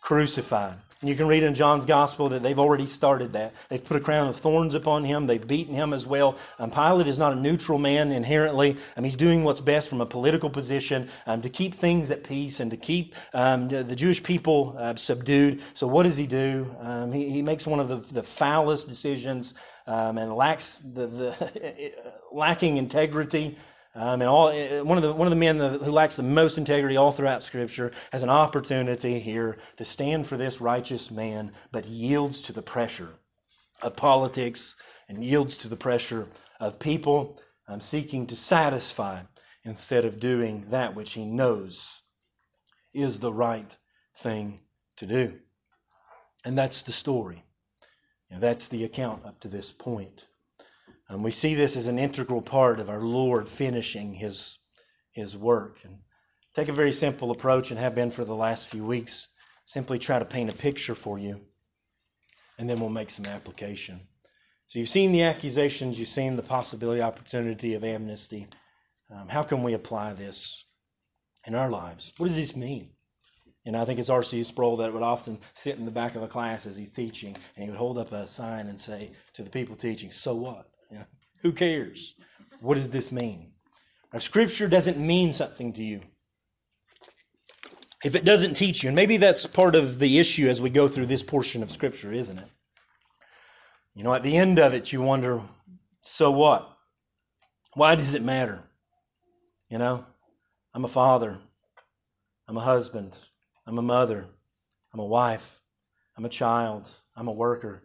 crucified. And you can read in John's gospel that they've already started that. They've put a crown of thorns upon him. They've beaten him as well. Um, Pilate is not a neutral man inherently. Um, he's doing what's best from a political position um, to keep things at peace and to keep um, the Jewish people uh, subdued. So what does he do? Um, he, he makes one of the, the foulest decisions um, and lacks the, the lacking integrity. Um, and all one of the one of the men who lacks the most integrity all throughout Scripture has an opportunity here to stand for this righteous man, but yields to the pressure of politics and yields to the pressure of people um, seeking to satisfy instead of doing that which he knows is the right thing to do. And that's the story. That's the account up to this point. Um, we see this as an integral part of our Lord finishing his, his work. And take a very simple approach and have been for the last few weeks. Simply try to paint a picture for you, and then we'll make some application. So you've seen the accusations, you've seen the possibility, opportunity of amnesty. Um, how can we apply this in our lives? What does this mean? And I think it's R.C. Sproul that would often sit in the back of a class as he's teaching, and he would hold up a sign and say to the people teaching, So what? You know, who cares? What does this mean? Our scripture doesn't mean something to you. if it doesn't teach you, and maybe that's part of the issue as we go through this portion of Scripture, isn't it? You know, at the end of it, you wonder, so what? Why does it matter? You know, I'm a father, I'm a husband, I'm a mother, I'm a wife, I'm a child, I'm a worker.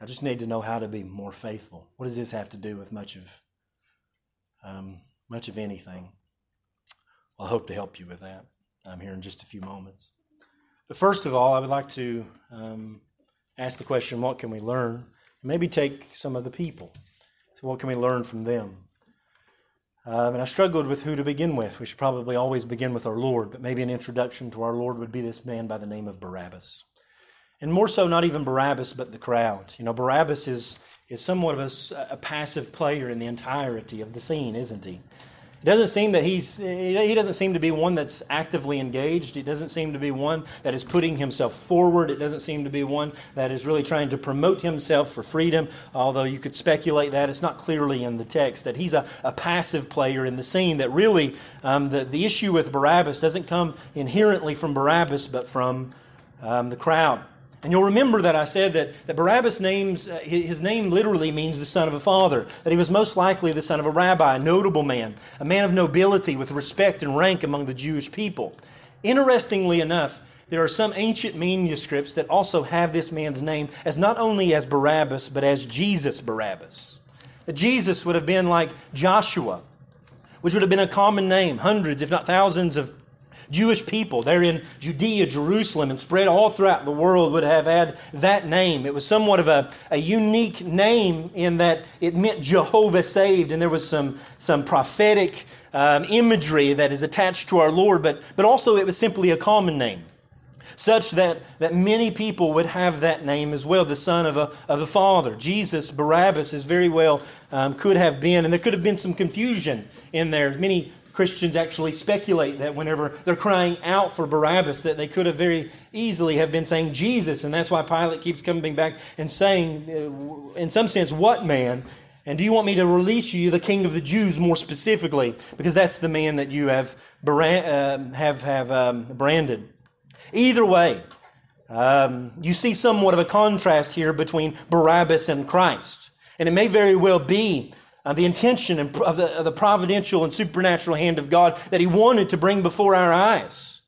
I just need to know how to be more faithful. What does this have to do with much of um, much of anything? Well, I hope to help you with that. I'm here in just a few moments. But first of all, I would like to um, ask the question what can we learn? Maybe take some of the people. So, what can we learn from them? Um, and I struggled with who to begin with. We should probably always begin with our Lord, but maybe an introduction to our Lord would be this man by the name of Barabbas. And more so, not even Barabbas, but the crowd. You know, Barabbas is, is somewhat of a, a passive player in the entirety of the scene, isn't he? It doesn't seem that he's, he doesn't seem to be one that's actively engaged. It doesn't seem to be one that is putting himself forward. It doesn't seem to be one that is really trying to promote himself for freedom, although you could speculate that. It's not clearly in the text that he's a, a passive player in the scene, that really um, the, the issue with Barabbas doesn't come inherently from Barabbas, but from um, the crowd. And you'll remember that I said that, that Barabbas' names, uh, his name literally means the son of a father, that he was most likely the son of a rabbi, a notable man, a man of nobility with respect and rank among the Jewish people. Interestingly enough, there are some ancient manuscripts that also have this man's name as not only as Barabbas, but as Jesus Barabbas. That Jesus would have been like Joshua, which would have been a common name. Hundreds, if not thousands, of Jewish people there in Judea, Jerusalem, and spread all throughout the world would have had that name. It was somewhat of a, a unique name in that it meant Jehovah saved, and there was some, some prophetic um, imagery that is attached to our Lord, but, but also it was simply a common name. Such that, that many people would have that name as well, the son of a, of a father. Jesus, Barabbas, is very well um, could have been, and there could have been some confusion in there. Many Christians actually speculate that whenever they're crying out for Barabbas, that they could have very easily have been saying Jesus, and that's why Pilate keeps coming back and saying, uh, in some sense, what man? And do you want me to release you, the King of the Jews, more specifically? Because that's the man that you have uh, have have um, branded. Either way, um, you see somewhat of a contrast here between Barabbas and Christ, and it may very well be uh, the intention of the, of the providential and supernatural hand of God that He wanted to bring before our eyes.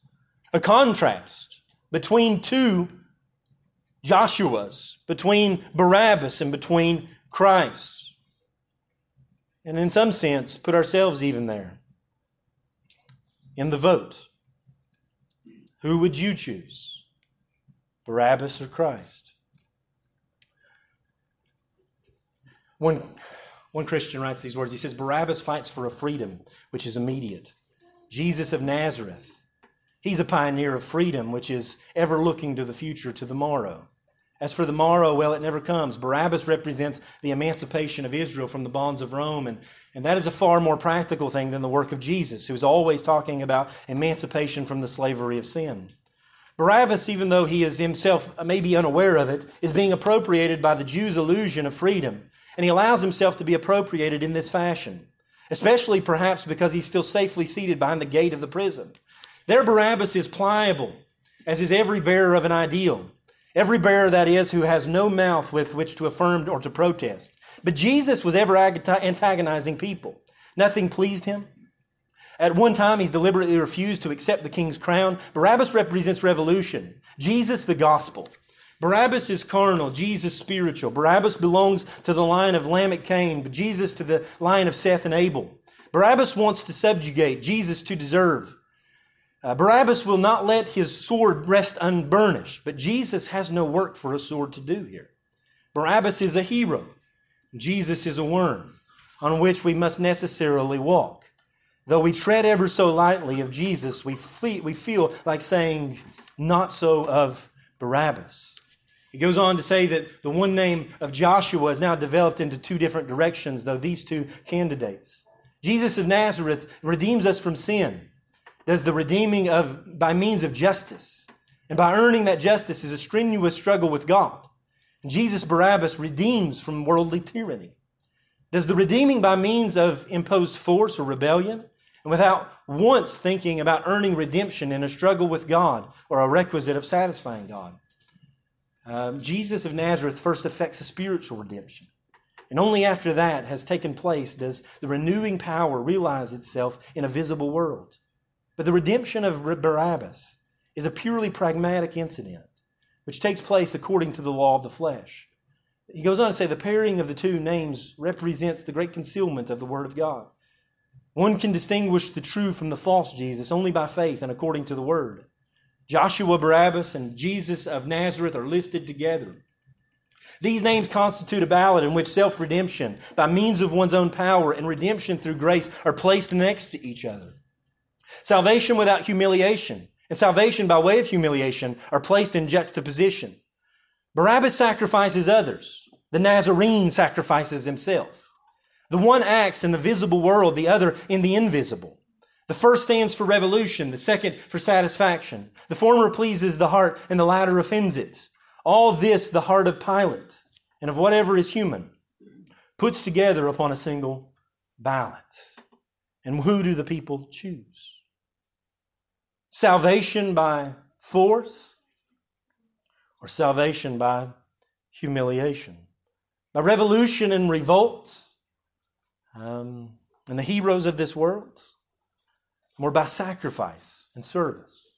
A contrast between two Joshuas, between Barabbas and between Christ. And in some sense, put ourselves even there in the vote. Who would you choose? Barabbas or Christ? When one Christian writes these words. He says, Barabbas fights for a freedom which is immediate. Jesus of Nazareth, he's a pioneer of freedom which is ever looking to the future, to the morrow. As for the morrow, well, it never comes. Barabbas represents the emancipation of Israel from the bonds of Rome, and, and that is a far more practical thing than the work of Jesus, who's always talking about emancipation from the slavery of sin. Barabbas, even though he is himself maybe unaware of it, is being appropriated by the Jews' illusion of freedom. And he allows himself to be appropriated in this fashion, especially perhaps because he's still safely seated behind the gate of the prison. There, Barabbas is pliable, as is every bearer of an ideal. Every bearer, that is, who has no mouth with which to affirm or to protest. But Jesus was ever antagonizing people. Nothing pleased him. At one time, he's deliberately refused to accept the king's crown. Barabbas represents revolution. Jesus, the gospel. Barabbas is carnal, Jesus spiritual. Barabbas belongs to the line of Lamech Cain, but Jesus to the line of Seth and Abel. Barabbas wants to subjugate, Jesus to deserve. Uh, Barabbas will not let his sword rest unburnished, but Jesus has no work for a sword to do here. Barabbas is a hero. Jesus is a worm on which we must necessarily walk. Though we tread ever so lightly of Jesus, we we feel like saying, not so of Barabbas. He goes on to say that the one name of Joshua is now developed into two different directions, though these two candidates. Jesus of Nazareth redeems us from sin, does the redeeming of by means of justice. And by earning that justice is a strenuous struggle with God. And Jesus Barabbas redeems from worldly tyranny. Does the redeeming by means of imposed force or rebellion. and without once thinking about earning redemption in a struggle with God or a requisite of satisfying God. Um, Jesus of Nazareth first effects a spiritual redemption. And only after that has taken place does the renewing power realize itself in a visible world. But the redemption of Barabbas is a purely pragmatic incident, which takes place according to the law of the flesh. He goes on to say the pairing of the two names represents the great concealment of the Word of God. One can distinguish the true from the false Jesus only by faith and according to the Word. Joshua Barabbas and Jesus of Nazareth are listed together. These names constitute a ballad in which self redemption, by means of one's own power, and redemption through grace are placed next to each other. Salvation without humiliation and salvation by way of humiliation are placed in juxtaposition. Barabbas sacrifices others. The Nazarene sacrifices himself. The one acts in the visible world, the other in the invisible. The first stands for revolution, the second for satisfaction. The former pleases the heart, and the latter offends it. All this the heart of Pilate and of whatever is human puts together upon a single ballot. And who do the people choose? Salvation by force or salvation by humiliation? By revolution and revolt? Um, and the heroes of this world? Or by sacrifice and service?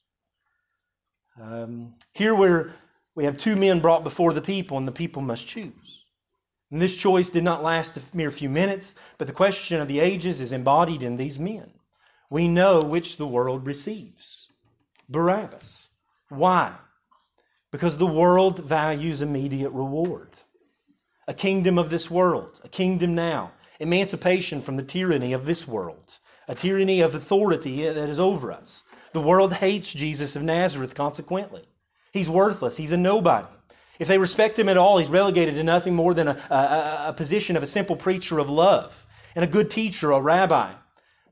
Um, here we're we have two men brought before the people, and the people must choose. And this choice did not last a mere few minutes, but the question of the ages is embodied in these men. We know which the world receives Barabbas. Why? Because the world values immediate reward. A kingdom of this world, a kingdom now, emancipation from the tyranny of this world, a tyranny of authority that is over us. The world hates Jesus of Nazareth, consequently. He's worthless. He's a nobody. If they respect him at all, he's relegated to nothing more than a, a, a position of a simple preacher of love and a good teacher, a rabbi.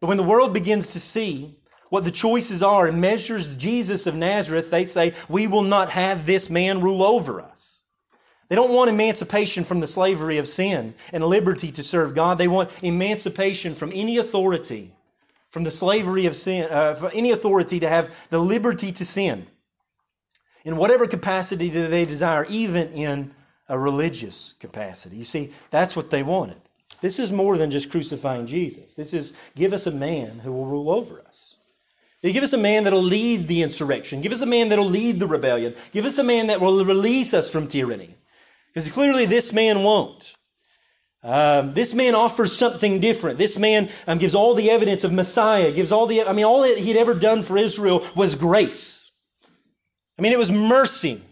But when the world begins to see what the choices are and measures Jesus of Nazareth, they say, We will not have this man rule over us. They don't want emancipation from the slavery of sin and liberty to serve God. They want emancipation from any authority, from the slavery of sin, uh, for any authority to have the liberty to sin in whatever capacity that they desire, even in a religious capacity. You see, that's what they wanted. This is more than just crucifying Jesus. This is give us a man who will rule over us. They give us a man that'll lead the insurrection. Give us a man that'll lead the rebellion. Give us a man that will release us from tyranny. Because clearly this man won't. Um, this man offers something different. This man um, gives all the evidence of Messiah, gives all the, I mean, all that he'd ever done for Israel was grace. I mean, it was mercy,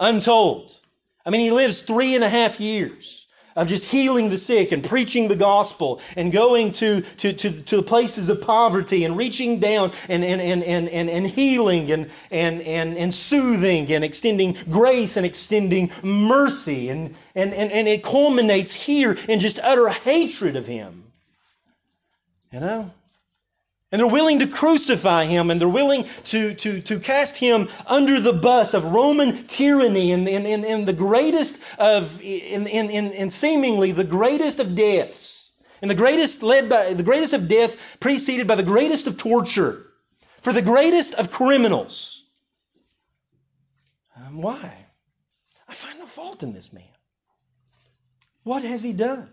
untold. I mean, he lives three and a half years of just healing the sick and preaching the gospel and going to, to, to, to the places of poverty and reaching down and, and, and, and, and, and healing and, and, and, and soothing and extending grace and extending mercy. And, and, and, and it culminates here in just utter hatred of him. You know? And they're willing to crucify him and they're willing to, to, to cast him under the bus of Roman tyranny and, and, and, and the greatest of, in, in, in, seemingly the greatest of deaths. And the greatest led by, the greatest of death preceded by the greatest of torture for the greatest of criminals. Um, why? I find no fault in this man. What has he done?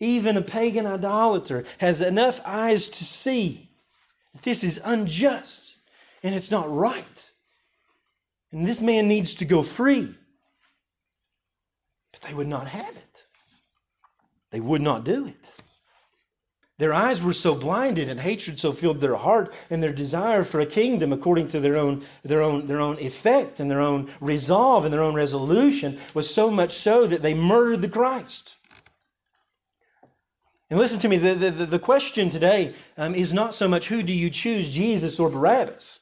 Even a pagan idolater has enough eyes to see this is unjust and it's not right. And this man needs to go free. But they would not have it. They would not do it. Their eyes were so blinded and hatred so filled their heart and their desire for a kingdom according to their own, their own, their own effect and their own resolve and their own resolution was so much so that they murdered the Christ. And listen to me, the, the, the question today um, is not so much who do you choose, Jesus or Barabbas?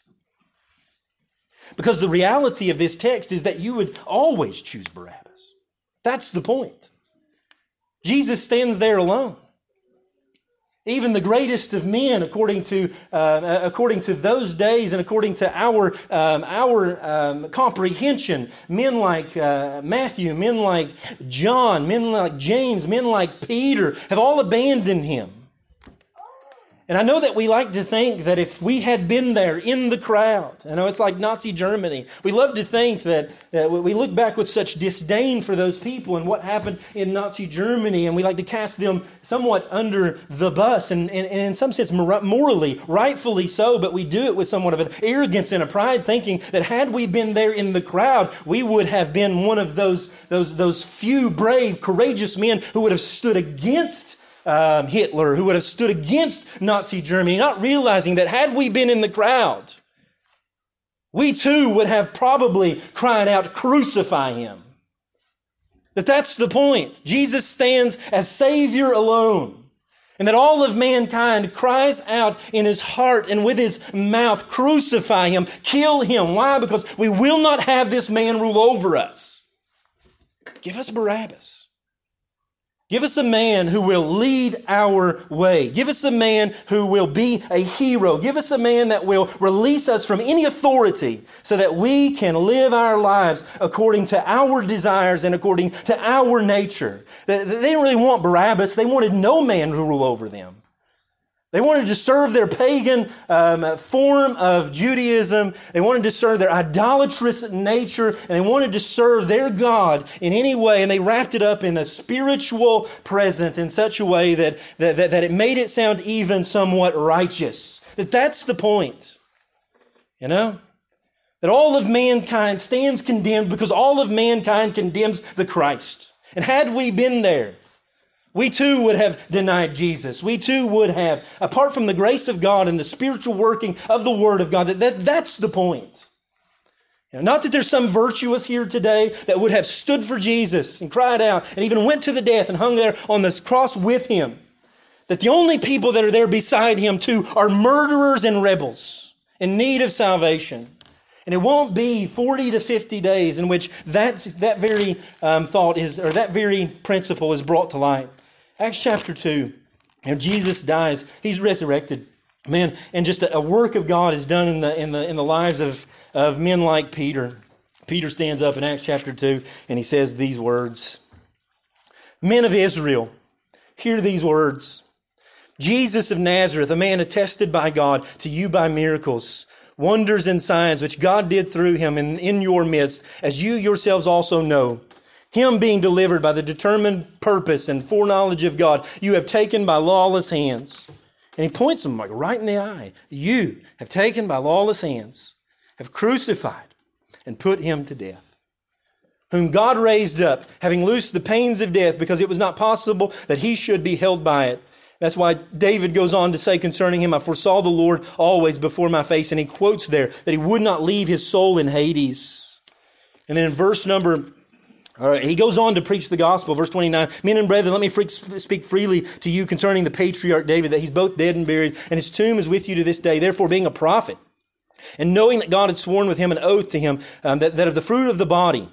Because the reality of this text is that you would always choose Barabbas. That's the point. Jesus stands there alone. Even the greatest of men, according to, uh, according to those days and according to our, um, our um, comprehension, men like uh, Matthew, men like John, men like James, men like Peter have all abandoned him. And I know that we like to think that if we had been there in the crowd, I know it's like Nazi Germany. We love to think that, that we look back with such disdain for those people and what happened in Nazi Germany, and we like to cast them somewhat under the bus, and, and, and in some sense, morally, rightfully so, but we do it with somewhat of an arrogance and a pride, thinking that had we been there in the crowd, we would have been one of those, those, those few brave, courageous men who would have stood against um, Hitler, who would have stood against Nazi Germany, not realizing that had we been in the crowd, we too would have probably cried out, Crucify him. That that's the point. Jesus stands as Savior alone. And that all of mankind cries out in his heart and with his mouth, Crucify him, kill him. Why? Because we will not have this man rule over us. Give us Barabbas. Give us a man who will lead our way. Give us a man who will be a hero. Give us a man that will release us from any authority so that we can live our lives according to our desires and according to our nature. They didn't really want Barabbas. They wanted no man to rule over them. They wanted to serve their pagan um, form of Judaism. They wanted to serve their idolatrous nature, and they wanted to serve their God in any way. And they wrapped it up in a spiritual present in such a way that, that, that, that it made it sound even somewhat righteous. That that's the point. You know? That all of mankind stands condemned because all of mankind condemns the Christ. And had we been there, we too would have denied Jesus. We too would have, apart from the grace of God and the spiritual working of the Word of God, that, that that's the point. You know, not that there's some virtuous here today that would have stood for Jesus and cried out and even went to the death and hung there on this cross with him. That the only people that are there beside him too are murderers and rebels in need of salvation. And it won't be 40 to 50 days in which that, that very um, thought is, or that very principle is brought to light. Acts chapter 2. You know, Jesus dies, he's resurrected. Man, and just a, a work of God is done in the, in the, in the lives of, of men like Peter. Peter stands up in Acts chapter 2 and he says these words Men of Israel, hear these words. Jesus of Nazareth, a man attested by God to you by miracles, wonders and signs which God did through him in, in your midst, as you yourselves also know. Him being delivered by the determined purpose and foreknowledge of God, you have taken by lawless hands. And he points them like right in the eye. You have taken by lawless hands, have crucified and put him to death. Whom God raised up, having loosed the pains of death, because it was not possible that he should be held by it. That's why David goes on to say concerning him, I foresaw the Lord always before my face. And he quotes there that he would not leave his soul in Hades. And then in verse number all right, he goes on to preach the gospel. Verse 29 Men and brethren, let me speak freely to you concerning the patriarch David, that he's both dead and buried, and his tomb is with you to this day. Therefore, being a prophet, and knowing that God had sworn with him an oath to him, um, that, that of the fruit of the body,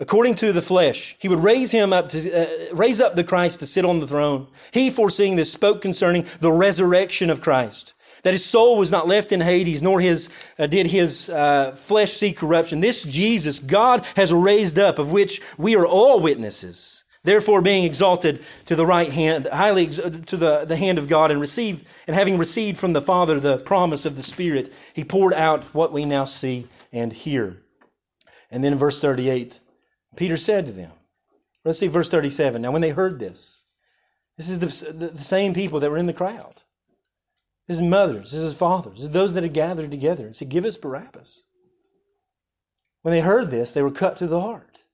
according to the flesh, he would raise him up to uh, raise up the Christ to sit on the throne. He, foreseeing this, spoke concerning the resurrection of Christ that his soul was not left in Hades, nor his, uh, did his uh, flesh see corruption. This Jesus God has raised up, of which we are all witnesses. Therefore, being exalted to the right hand, highly ex- to the, the hand of God, and received, and having received from the Father the promise of the Spirit, he poured out what we now see and hear. And then in verse 38, Peter said to them, let's see verse 37. Now, when they heard this, this is the, the, the same people that were in the crowd his mothers, his fathers, those that had gathered together and said, Give us Barabbas. When they heard this, they were cut to the heart.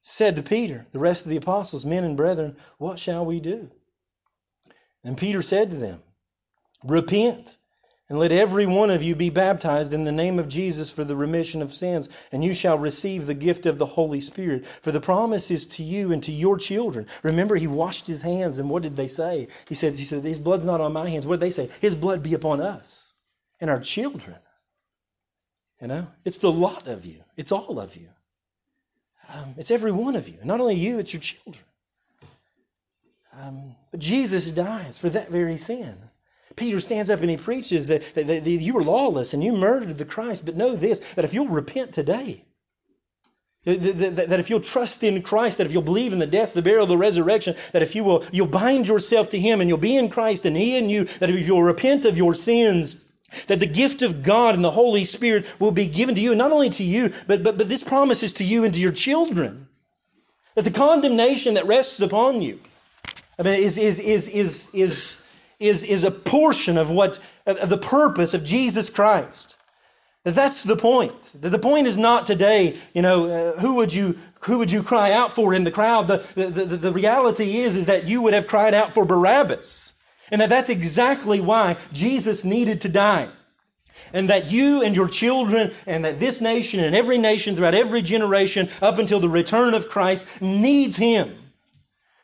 Said to Peter, the rest of the apostles, Men and brethren, what shall we do? And Peter said to them, Repent and let every one of you be baptized in the name of Jesus for the remission of sins, and you shall receive the gift of the Holy Spirit. For the promise is to you and to your children. Remember, he washed his hands, and what did they say? He said, he said His blood's not on my hands. What did they say? His blood be upon us and our children. You know, it's the lot of you, it's all of you. Um, it's every one of you. And not only you, it's your children. Um, but Jesus dies for that very sin. Peter stands up and he preaches that, that, that, you were lawless and you murdered the Christ, but know this that if you'll repent today, That if you'll trust in Christ, that if you'll believe in the death, the burial, the resurrection, that if you will, you'll bind yourself to Him and you'll be in Christ and He in you, that if you'll repent of your sins, that the gift of God and the Holy Spirit will be given to you, not only to you, but, but, but this promise is to you and to your children. That the condemnation that rests upon you, I mean, is, is, is, is, is, is, is a portion of what, of the purpose of Jesus Christ. That's the point. The point is not today, you know, uh, who would you, who would you cry out for in the crowd? The, the, the, the reality is, is that you would have cried out for Barabbas. And that that's exactly why Jesus needed to die. And that you and your children and that this nation and every nation throughout every generation up until the return of Christ needs Him.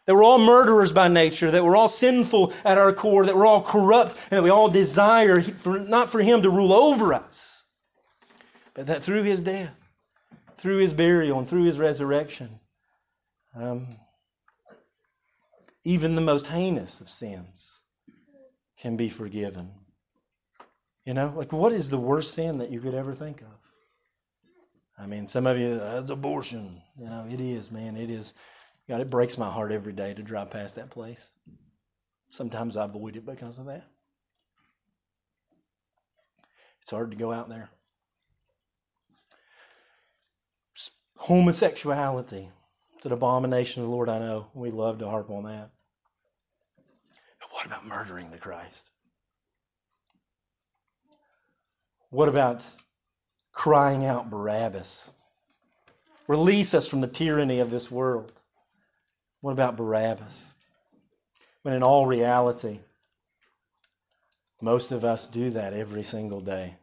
That we're all murderers by nature, that we're all sinful at our core, that we're all corrupt, and that we all desire for, not for Him to rule over us, but that through His death, through His burial, and through His resurrection, um, even the most heinous of sins can be forgiven. You know, like what is the worst sin that you could ever think of? I mean, some of you, that's abortion. You know, it is, man. It is. God, it breaks my heart every day to drive past that place. Sometimes I avoid it because of that. It's hard to go out there. Homosexuality. It's an abomination of the Lord, I know. We love to harp on that. But what about murdering the Christ? What about crying out Barabbas? Release us from the tyranny of this world. What about Barabbas? When in all reality, most of us do that every single day.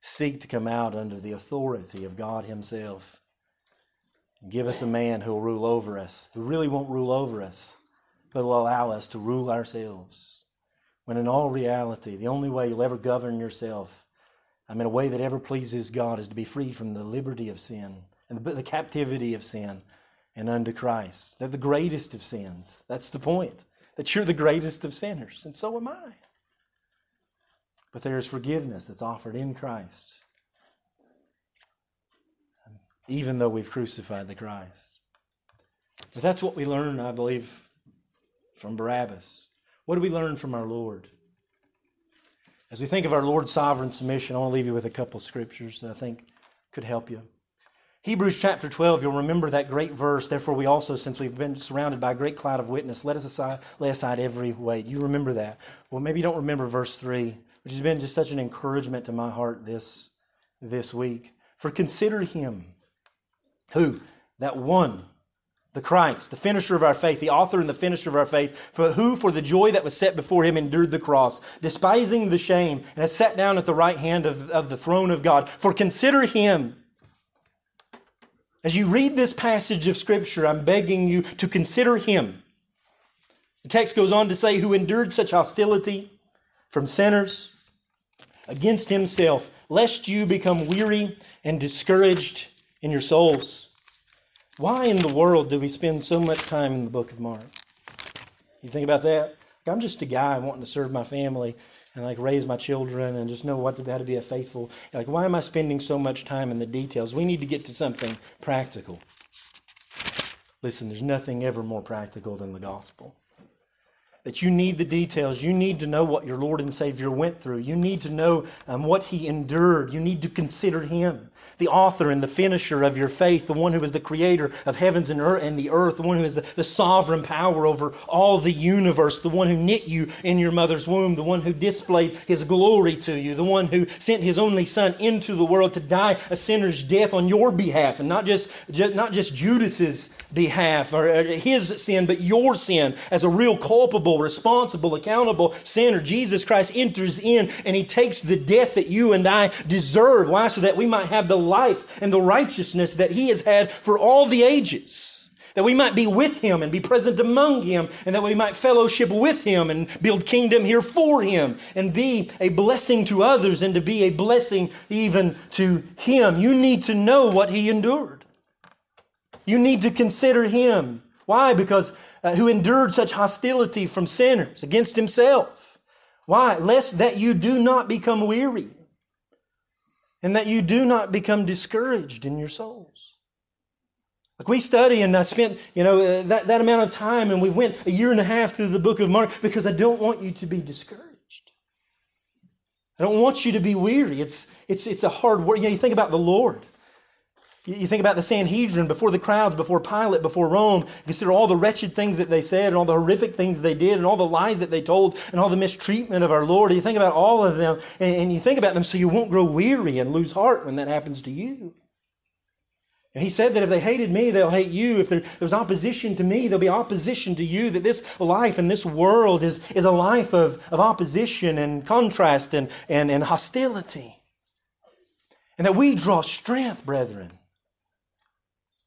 Seek to come out under the authority of God Himself. Give us a man who will rule over us, who really won't rule over us, but will allow us to rule ourselves. When in all reality, the only way you'll ever govern yourself, I mean, a way that ever pleases God, is to be free from the liberty of sin and the captivity of sin and unto Christ. They're the greatest of sins. That's the point. That you're the greatest of sinners, and so am I. But there is forgiveness that's offered in Christ, even though we've crucified the Christ. But that's what we learn, I believe, from Barabbas? What do we learn from our Lord? As we think of our Lord's sovereign submission, I want to leave you with a couple scriptures that I think could help you. Hebrews chapter 12, you'll remember that great verse. Therefore, we also, since we've been surrounded by a great cloud of witness, let us aside, lay aside every weight. You remember that. Well, maybe you don't remember verse 3, which has been just such an encouragement to my heart this, this week. For consider him who, that one the Christ, the finisher of our faith, the author and the finisher of our faith, for who for the joy that was set before him endured the cross, despising the shame, and has sat down at the right hand of, of the throne of God. For consider him. As you read this passage of Scripture, I'm begging you to consider him. The text goes on to say, who endured such hostility from sinners against himself, lest you become weary and discouraged in your souls. Why in the world do we spend so much time in the book of Mark? You think about that? I'm just a guy wanting to serve my family and like raise my children and just know what to, how to be a faithful. Like, why am I spending so much time in the details? We need to get to something practical. Listen, there's nothing ever more practical than the gospel that you need the details. You need to know what your Lord and Savior went through. You need to know um, what He endured. You need to consider Him, the author and the finisher of your faith, the one who is the creator of heavens and, earth, and the earth, the one who is the, the sovereign power over all the universe, the one who knit you in your mother's womb, the one who displayed His glory to you, the one who sent His only Son into the world to die a sinner's death on your behalf, and not just, just not just Judas's behalf or his sin, but your sin as a real culpable, responsible, accountable sinner. Jesus Christ enters in and he takes the death that you and I deserve. Why? So that we might have the life and the righteousness that he has had for all the ages. That we might be with him and be present among him, and that we might fellowship with him and build kingdom here for him and be a blessing to others and to be a blessing even to him. You need to know what he endured. You need to consider him. Why? Because uh, who endured such hostility from sinners against himself. Why? Lest that you do not become weary and that you do not become discouraged in your souls. Like we study and I spent, you know, uh, that, that amount of time and we went a year and a half through the book of Mark because I don't want you to be discouraged. I don't want you to be weary. It's, it's, it's a hard work. You, know, you think about the Lord. You think about the Sanhedrin before the crowds, before Pilate, before Rome. Consider all the wretched things that they said and all the horrific things they did and all the lies that they told and all the mistreatment of our Lord. You think about all of them and, you think about them so you won't grow weary and lose heart when that happens to you. And he said that if they hated me, they'll hate you. If there, there's opposition to me, there'll be opposition to you. That this life and this world is, is a life of, of opposition and contrast and, and, and hostility. And that we draw strength, brethren,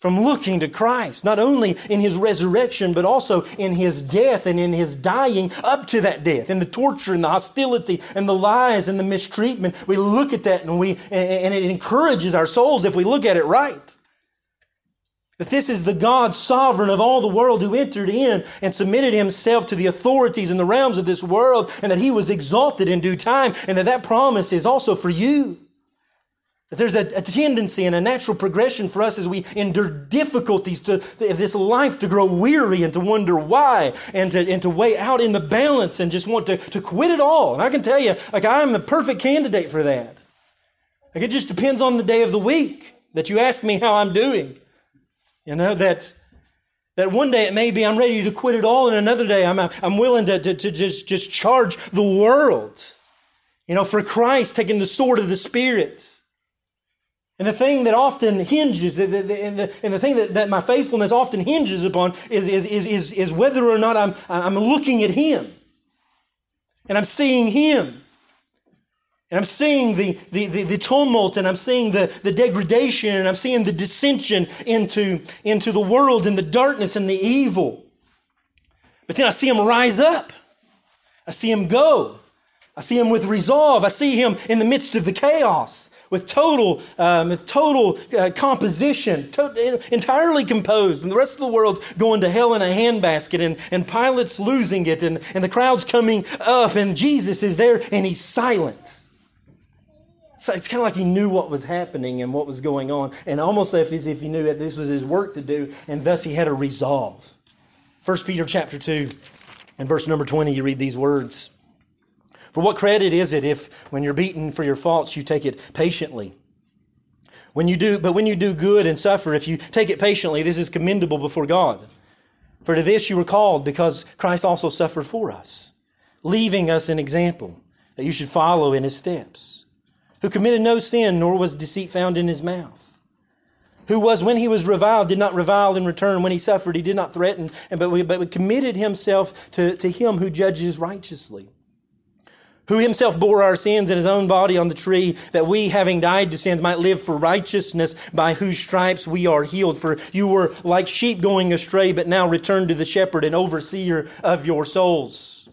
from looking to Christ, not only in his resurrection, but also in his death and in his dying up to that death, in the torture and the hostility and the lies and the mistreatment. We look at that and we, and it encourages our souls if we look at it right. That this is the God sovereign of all the world who entered in and submitted himself to the authorities and the realms of this world, and that he was exalted in due time, and that that promise is also for you. There's a, a tendency and a natural progression for us as we endure difficulties to, to this life to grow weary and to wonder why and to, and to weigh out in the balance and just want to, to quit it all. And I can tell you, like, I'm the perfect candidate for that. Like, it just depends on the day of the week that you ask me how I'm doing. You know, that, that one day it may be I'm ready to quit it all, and another day I'm, I'm willing to, to, to just, just charge the world, you know, for Christ taking the sword of the Spirit. And the thing that often hinges, and the, and the thing that, that my faithfulness often hinges upon is, is, is, is, is whether or not I'm, I'm looking at Him and I'm seeing Him. And I'm seeing the, the, the, the, tumult and I'm seeing the, the degradation and I'm seeing the dissension into, into the world and the darkness and the evil. But then I see him rise up. I see him go. I see him with resolve. I see him in the midst of the chaos with total, um, with total uh, composition, to- entirely composed. And the rest of the world's going to hell in a handbasket and, and Pilate's losing it and, and the crowd's coming up and Jesus is there and he's silent. So it's kind of like he knew what was happening and what was going on, and almost as if he knew that this was his work to do, and thus he had a resolve. 1 Peter chapter 2 and verse number 20, you read these words. For what credit is it if, when you're beaten for your faults, you take it patiently? When you do, but when you do good and suffer, if you take it patiently, this is commendable before God. For to this you were called, because Christ also suffered for us, leaving us an example that you should follow in his steps who committed no sin, nor was deceit found in his mouth. Who was, when he was reviled, did not revile in return. When he suffered, he did not threaten, but, but committed himself to, to him who judges righteously. Who himself bore our sins in his own body on the tree, that we, having died to sins, might live for righteousness, by whose stripes we are healed. For you were like sheep going astray, but now return to the shepherd and overseer of your souls.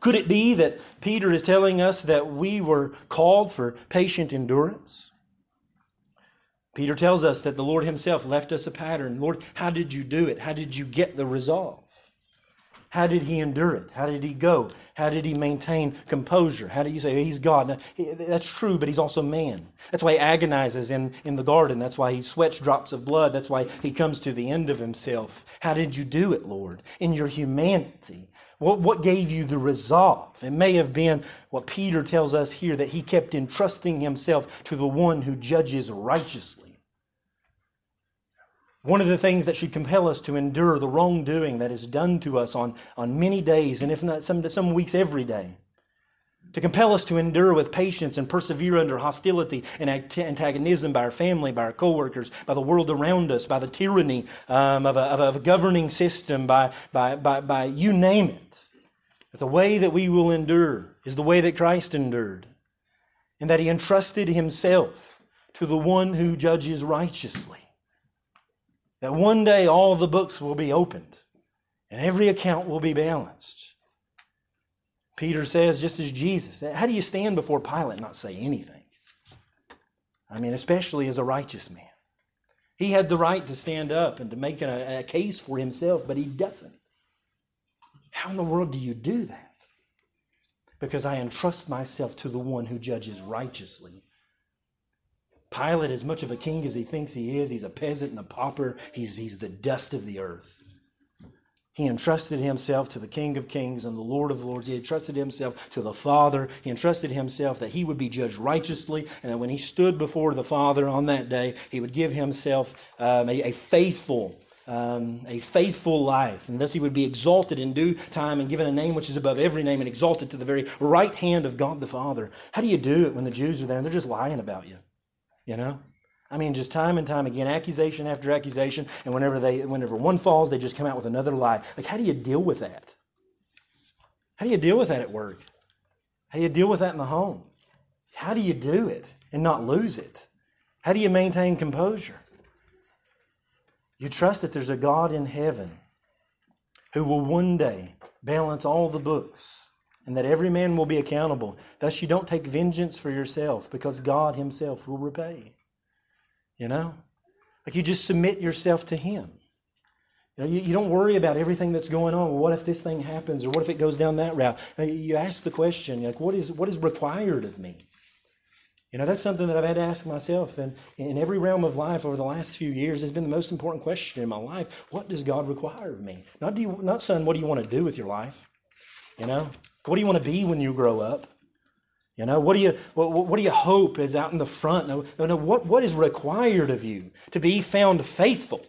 Could it be that Peter is telling us that we were called for patient endurance? Peter tells us that the Lord Himself left us a pattern. Lord, how did you do it? How did you get the resolve? How did He endure it? How did He go? How did He maintain composure? How do you say He's God? Now, that's true, but He's also man. That's why He agonizes in, in the garden. That's why He sweats drops of blood. That's why He comes to the end of Himself. How did you do it, Lord? In your humanity. What, what gave you the resolve? It may have been what Peter tells us here that he kept entrusting himself to the one who judges righteously. One of the things that should compel us to endure the wrongdoing that is done to us on, on many days, and if not some, some weeks every day, to compel us to endure with patience and persevere under hostility and antagonism by our family, by our coworkers, by the world around us, by the tyranny um, of, a, of, a, governing system, by, by, by, by you name it. The way that we will endure is the way that Christ endured, and that he entrusted himself to the one who judges righteously. That one day all the books will be opened and every account will be balanced. Peter says, just as Jesus, how do you stand before Pilate and not say anything? I mean, especially as a righteous man. He had the right to stand up and to make a, a case for himself, but he doesn't. How in the world do you do that? Because I entrust myself to the one who judges righteously. Pilate, as much of a king as he thinks he is, he's a peasant and a pauper. He's, he's the dust of the earth. He entrusted himself to the King of Kings and the Lord of Lords. He entrusted himself to the Father. He entrusted himself that he would be judged righteously, and that when he stood before the Father on that day, he would give himself um, a, a, faithful, um, a faithful life, and thus he would be exalted in due time and given a name which is above every name and exalted to the very right hand of God the Father. How do you do it when the Jews are there and they're just lying about you? You know? I mean, just time and time again, accusation after accusation, and whenever they, whenever one falls, they just come out with another lie. Like, how do you deal with that? How do you deal with that at work? How do you deal with that in the home? How do you do it and not lose it? How do you maintain composure? You trust that there's a God in heaven who will one day balance all the books and that every man will be accountable. Thus, you don't take vengeance for yourself because God Himself will repay. You know? Like you just submit yourself to Him. You, know, you, you don't worry about everything that's going on. Well, what if this thing happens, or what if it goes down that route? You ask the question, like, what is what is required of me? You know, that's something that I've had to ask myself, and in every realm of life over the last few years it's been the most important question in my life. What does God require of me? Not do you, not son, what do you want to do with your life? You know, what do you want to be when you grow up? You know, what do you what, what do you hope is out in the front? No, no, no. What what is required of you to be found faithful?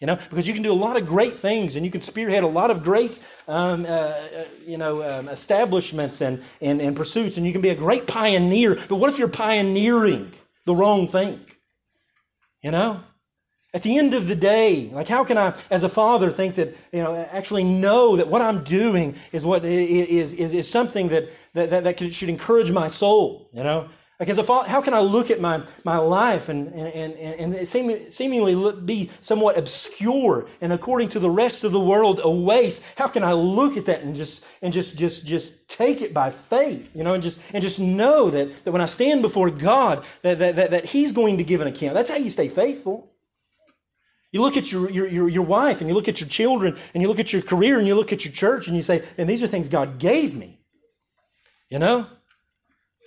You know, because you can do a lot of great things and you can spearhead a lot of great, um, uh, uh, you know, um, establishments and, and, and pursuits, and you can be a great pioneer. But what if you're pioneering the wrong thing? You know, at the end of the day, like how can I, as a father, think that, you know, actually know that what I'm doing is what is, is, is something that, that, that, that should encourage my soul, you know? Like as a father, how can I look at my, my life and, and, and, and seemingly be somewhat obscure and according to the rest of the world a waste? How can I look at that and just, and just, just, just take it by faith, you know, and just, and just know that, that when I stand before God, that, that, that, that He's going to give an account. That's how you stay faithful. You look at your, your, your, your, wife and you look at your children and you look at your career and you look at your church and you say, and these are things God gave me. You know?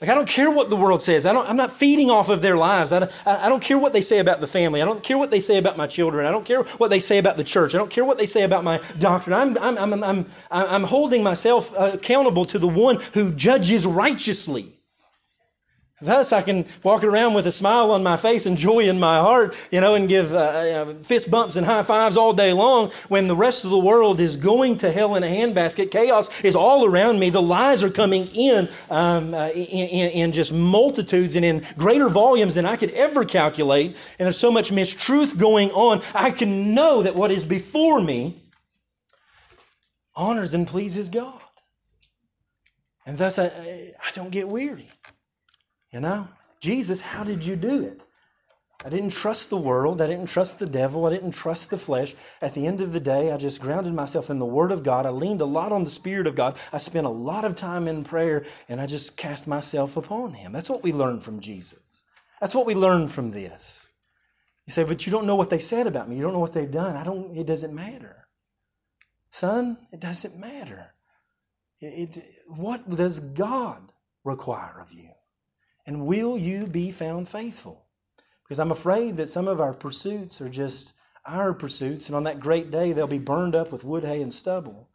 Like, I don't care what the world says. I don't, I'm not feeding off of their lives. I don't, I don't care what they say about the family. I don't care what they say about my children. I don't care what they say about the church. I don't care what they say about my doctrine. I'm, I'm, I'm, I'm, I'm holding myself uh, accountable to the one who judges righteously. Thus, I can walk around with a smile on my face and joy in my heart, you know, and give uh, fist bumps and high fives all day long when the rest of the world is going to hell in a handbasket. Chaos is all around me. The lies are coming in, um, uh, in, in, in just multitudes and in greater volumes than I could ever calculate. And there's so much mistruth going on. I can know that what is before me honors and pleases God. And thus, I, I don't get weary. You know, Jesus, how did you do it? I didn't trust the world. I didn't trust the devil. I didn't trust the flesh. At the end of the day, I just grounded myself in the Word of God. I leaned a lot on the Spirit of God. I spent a lot of time in prayer and I just cast myself upon Him. That's what we learn from Jesus. That's what we learn from this. You say, but you don't know what they said about me. You don't know what they've done. I don't, it doesn't matter. Son, it doesn't matter. It, it, what does God require of you? And will you be found faithful? Because I'm afraid that some of our pursuits are just our pursuits, and on that great day they'll be burned up with wood, hay, and stubble.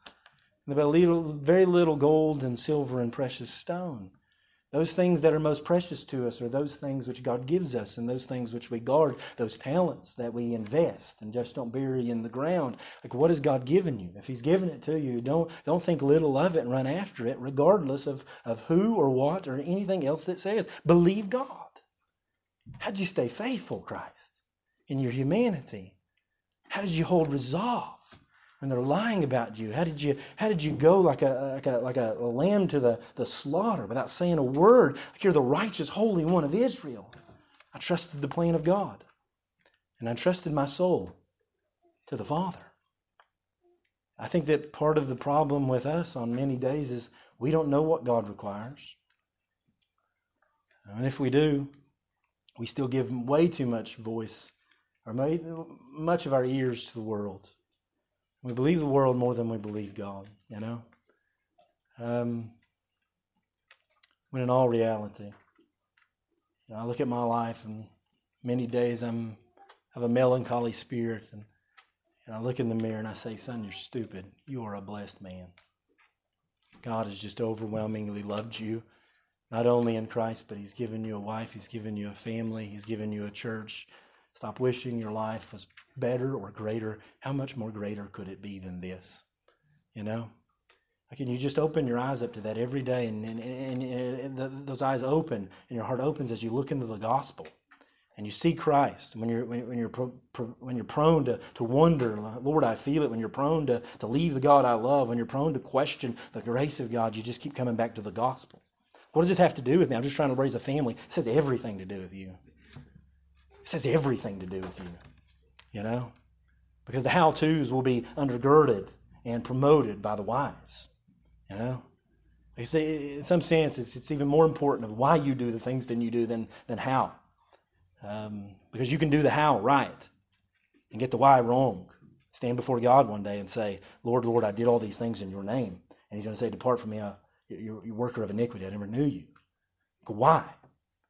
And there'll be little, very little gold and silver and precious stone. Those things that are most precious to us are those things which God gives us and those things which we guard, those talents that we invest and just don't bury in the ground. Like what has God given you? If He's given it to you, don't, don't think little of it and run after it, regardless of, of who or what or anything else that says. Believe God. How'd you stay faithful, Christ, in your humanity? How did you hold resolve? And they're lying about you? How did you, how did you go like a, like a, like a lamb to the, the slaughter without saying a word? Like you're the righteous, holy one of Israel. I trusted the plan of God, and I trusted my soul to the Father. I think that part of the problem with us on many days is we don't know what God requires. And if we do, we still give way too much voice or much of our ears to the world. We believe the world more than we believe God, you know? Um, when in all reality, you know, I look at my life and Many days I'm have a melancholy spirit and, and I look in the mirror and I say, Son, you're stupid. You are a blessed man. God has just overwhelmingly loved you, not only in Christ, but He's given you a wife, He's given you a family, He's given you a church. Stop wishing your life was better or greater. How much more greater could it be than this? You know? Can you just open your eyes up to that every day and, and, and, and the, those eyes open and your heart opens as you look into the gospel? and you see Christ, when you're, when, when you're, pro, pro, when you're prone to, to wonder, Lord, I feel it, when you're prone to, to leave the God I love, when you're prone to question the grace of God, you just keep coming back to the gospel. What does this have to do with me? I'm just trying to raise a family. It has everything to do with you. It says everything to do with you, you know? Because the how to's will be undergirded and promoted by the wise, you know? They say, in some sense, it's, it's even more important of why you do the things than you do than, than how. Um, because you can do the how right and get the why wrong. Stand before God one day and say, Lord, Lord, I did all these things in your name. And he's going to say, Depart from me, uh, you worker of iniquity. I never knew you. Why?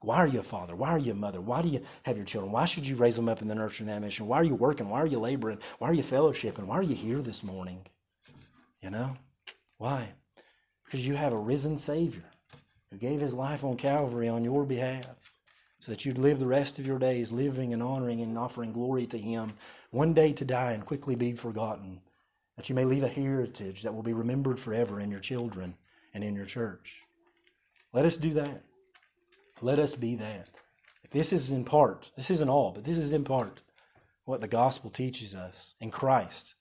Why are you a father? Why are you a mother? Why do you have your children? Why should you raise them up in the nurture and mission? Why are you working? Why are you laboring? Why are you fellowshipping? Why are you here this morning? You know? Why? Because you have a risen Savior who gave his life on Calvary on your behalf so that you'd live the rest of your days living and honoring and offering glory to Him, one day to die and quickly be forgotten, that you may leave a heritage that will be remembered forever in your children and in your church. Let us do that. Let us be that. This is in part, this isn't all, but this is in part what the gospel teaches us in Christ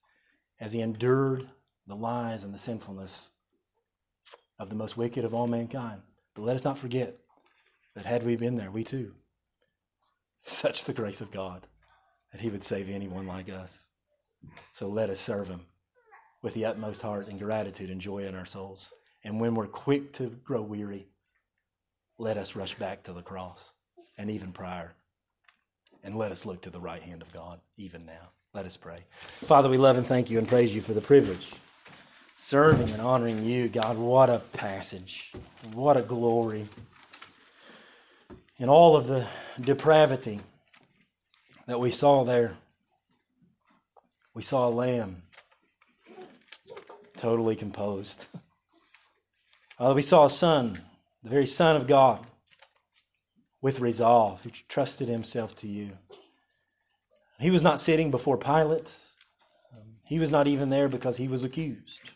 as He endured the lies and the sinfulness of the most wicked of all mankind. But let us not forget that had we been there, we too, such the grace of God that He would save anyone like us. So let us serve Him with the utmost heart and gratitude and joy in our souls. And when we're quick to grow weary, let us rush back to the cross and even prior. And let us look to the right hand of God even now. Let us pray. Father, we love and thank you and praise you for the privilege serving and honoring you. God, what a passage. What a glory in all of the depravity that we saw there, we saw a lamb totally composed. Uh, we saw a son, the very Son of God, with resolve, who trusted himself to you. He was not sitting before Pilate. He was not even there because he was accused.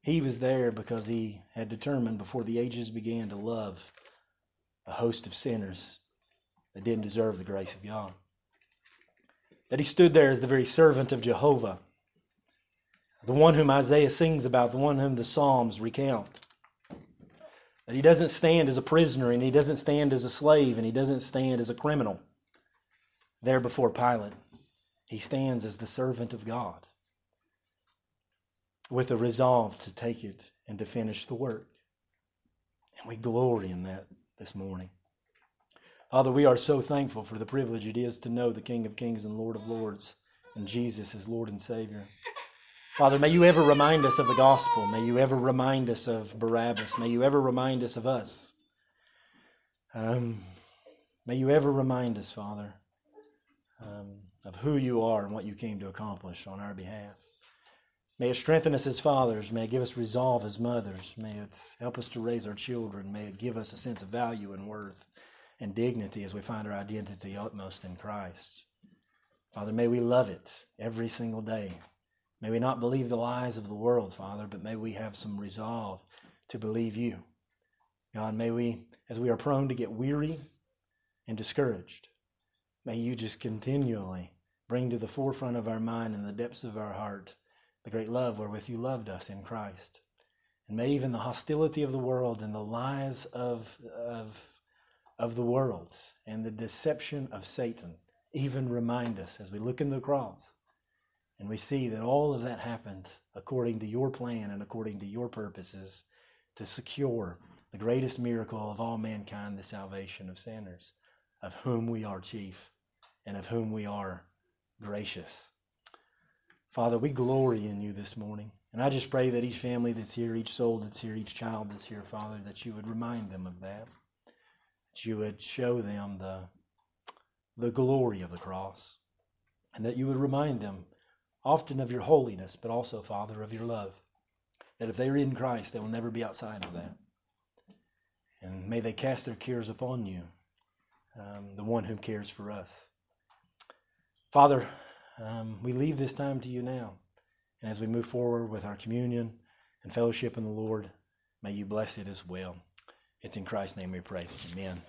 He was there because he had determined before the ages began to love a host of sinners that didn't deserve the grace of God. That he stood there as the very servant of Jehovah, the one whom Isaiah sings about, the one whom the Psalms recount. That he doesn't stand as a prisoner and he doesn't stand as a slave and he doesn't stand as a criminal there before Pilate. He stands as the servant of God with a resolve to take it and to finish the work. And we glory in that this morning. Father, we are so thankful for the privilege it is to know the King of Kings and Lord of Lords and Jesus as Lord and Savior. Father, may you ever remind us of the gospel. May you ever remind us of Barabbas. May you ever remind us of us. Um, may you ever remind us, Father, um, of who you are and what you came to accomplish on our behalf. May it strengthen us as fathers. May it give us resolve as mothers. May it help us to raise our children. May it give us a sense of value and worth and dignity as we find our identity utmost in Christ. Father, may we love it every single day. May we not believe the lies of the world, Father, but may we have some resolve to believe you. God, may we, as we are prone to get weary and discouraged, may you just continually bring to the forefront of our mind and the depths of our heart the great love wherewith you loved us in Christ. And may even the hostility of the world and the lies of, of, of the world and the deception of Satan even remind us as we look in the cross and we see that all of that happened according to your plan and according to your purposes to secure the greatest miracle of all mankind, the salvation of sinners, of whom we are chief and of whom we are gracious. Father, we glory in you this morning. And I just pray that each family that's here, each soul that's here, each child that's here, Father, that you would remind them of that. That you would show them the, the glory of the cross, and that you would remind them often of your holiness, but also, Father, of your love. That if they are in Christ, they will never be outside of that. And may they cast their cares upon you, um, the one who cares for us. Father, um, we leave this time to you now. And as we move forward with our communion and fellowship in the Lord, may you bless it as well. It's in Christ's name we pray. Amen.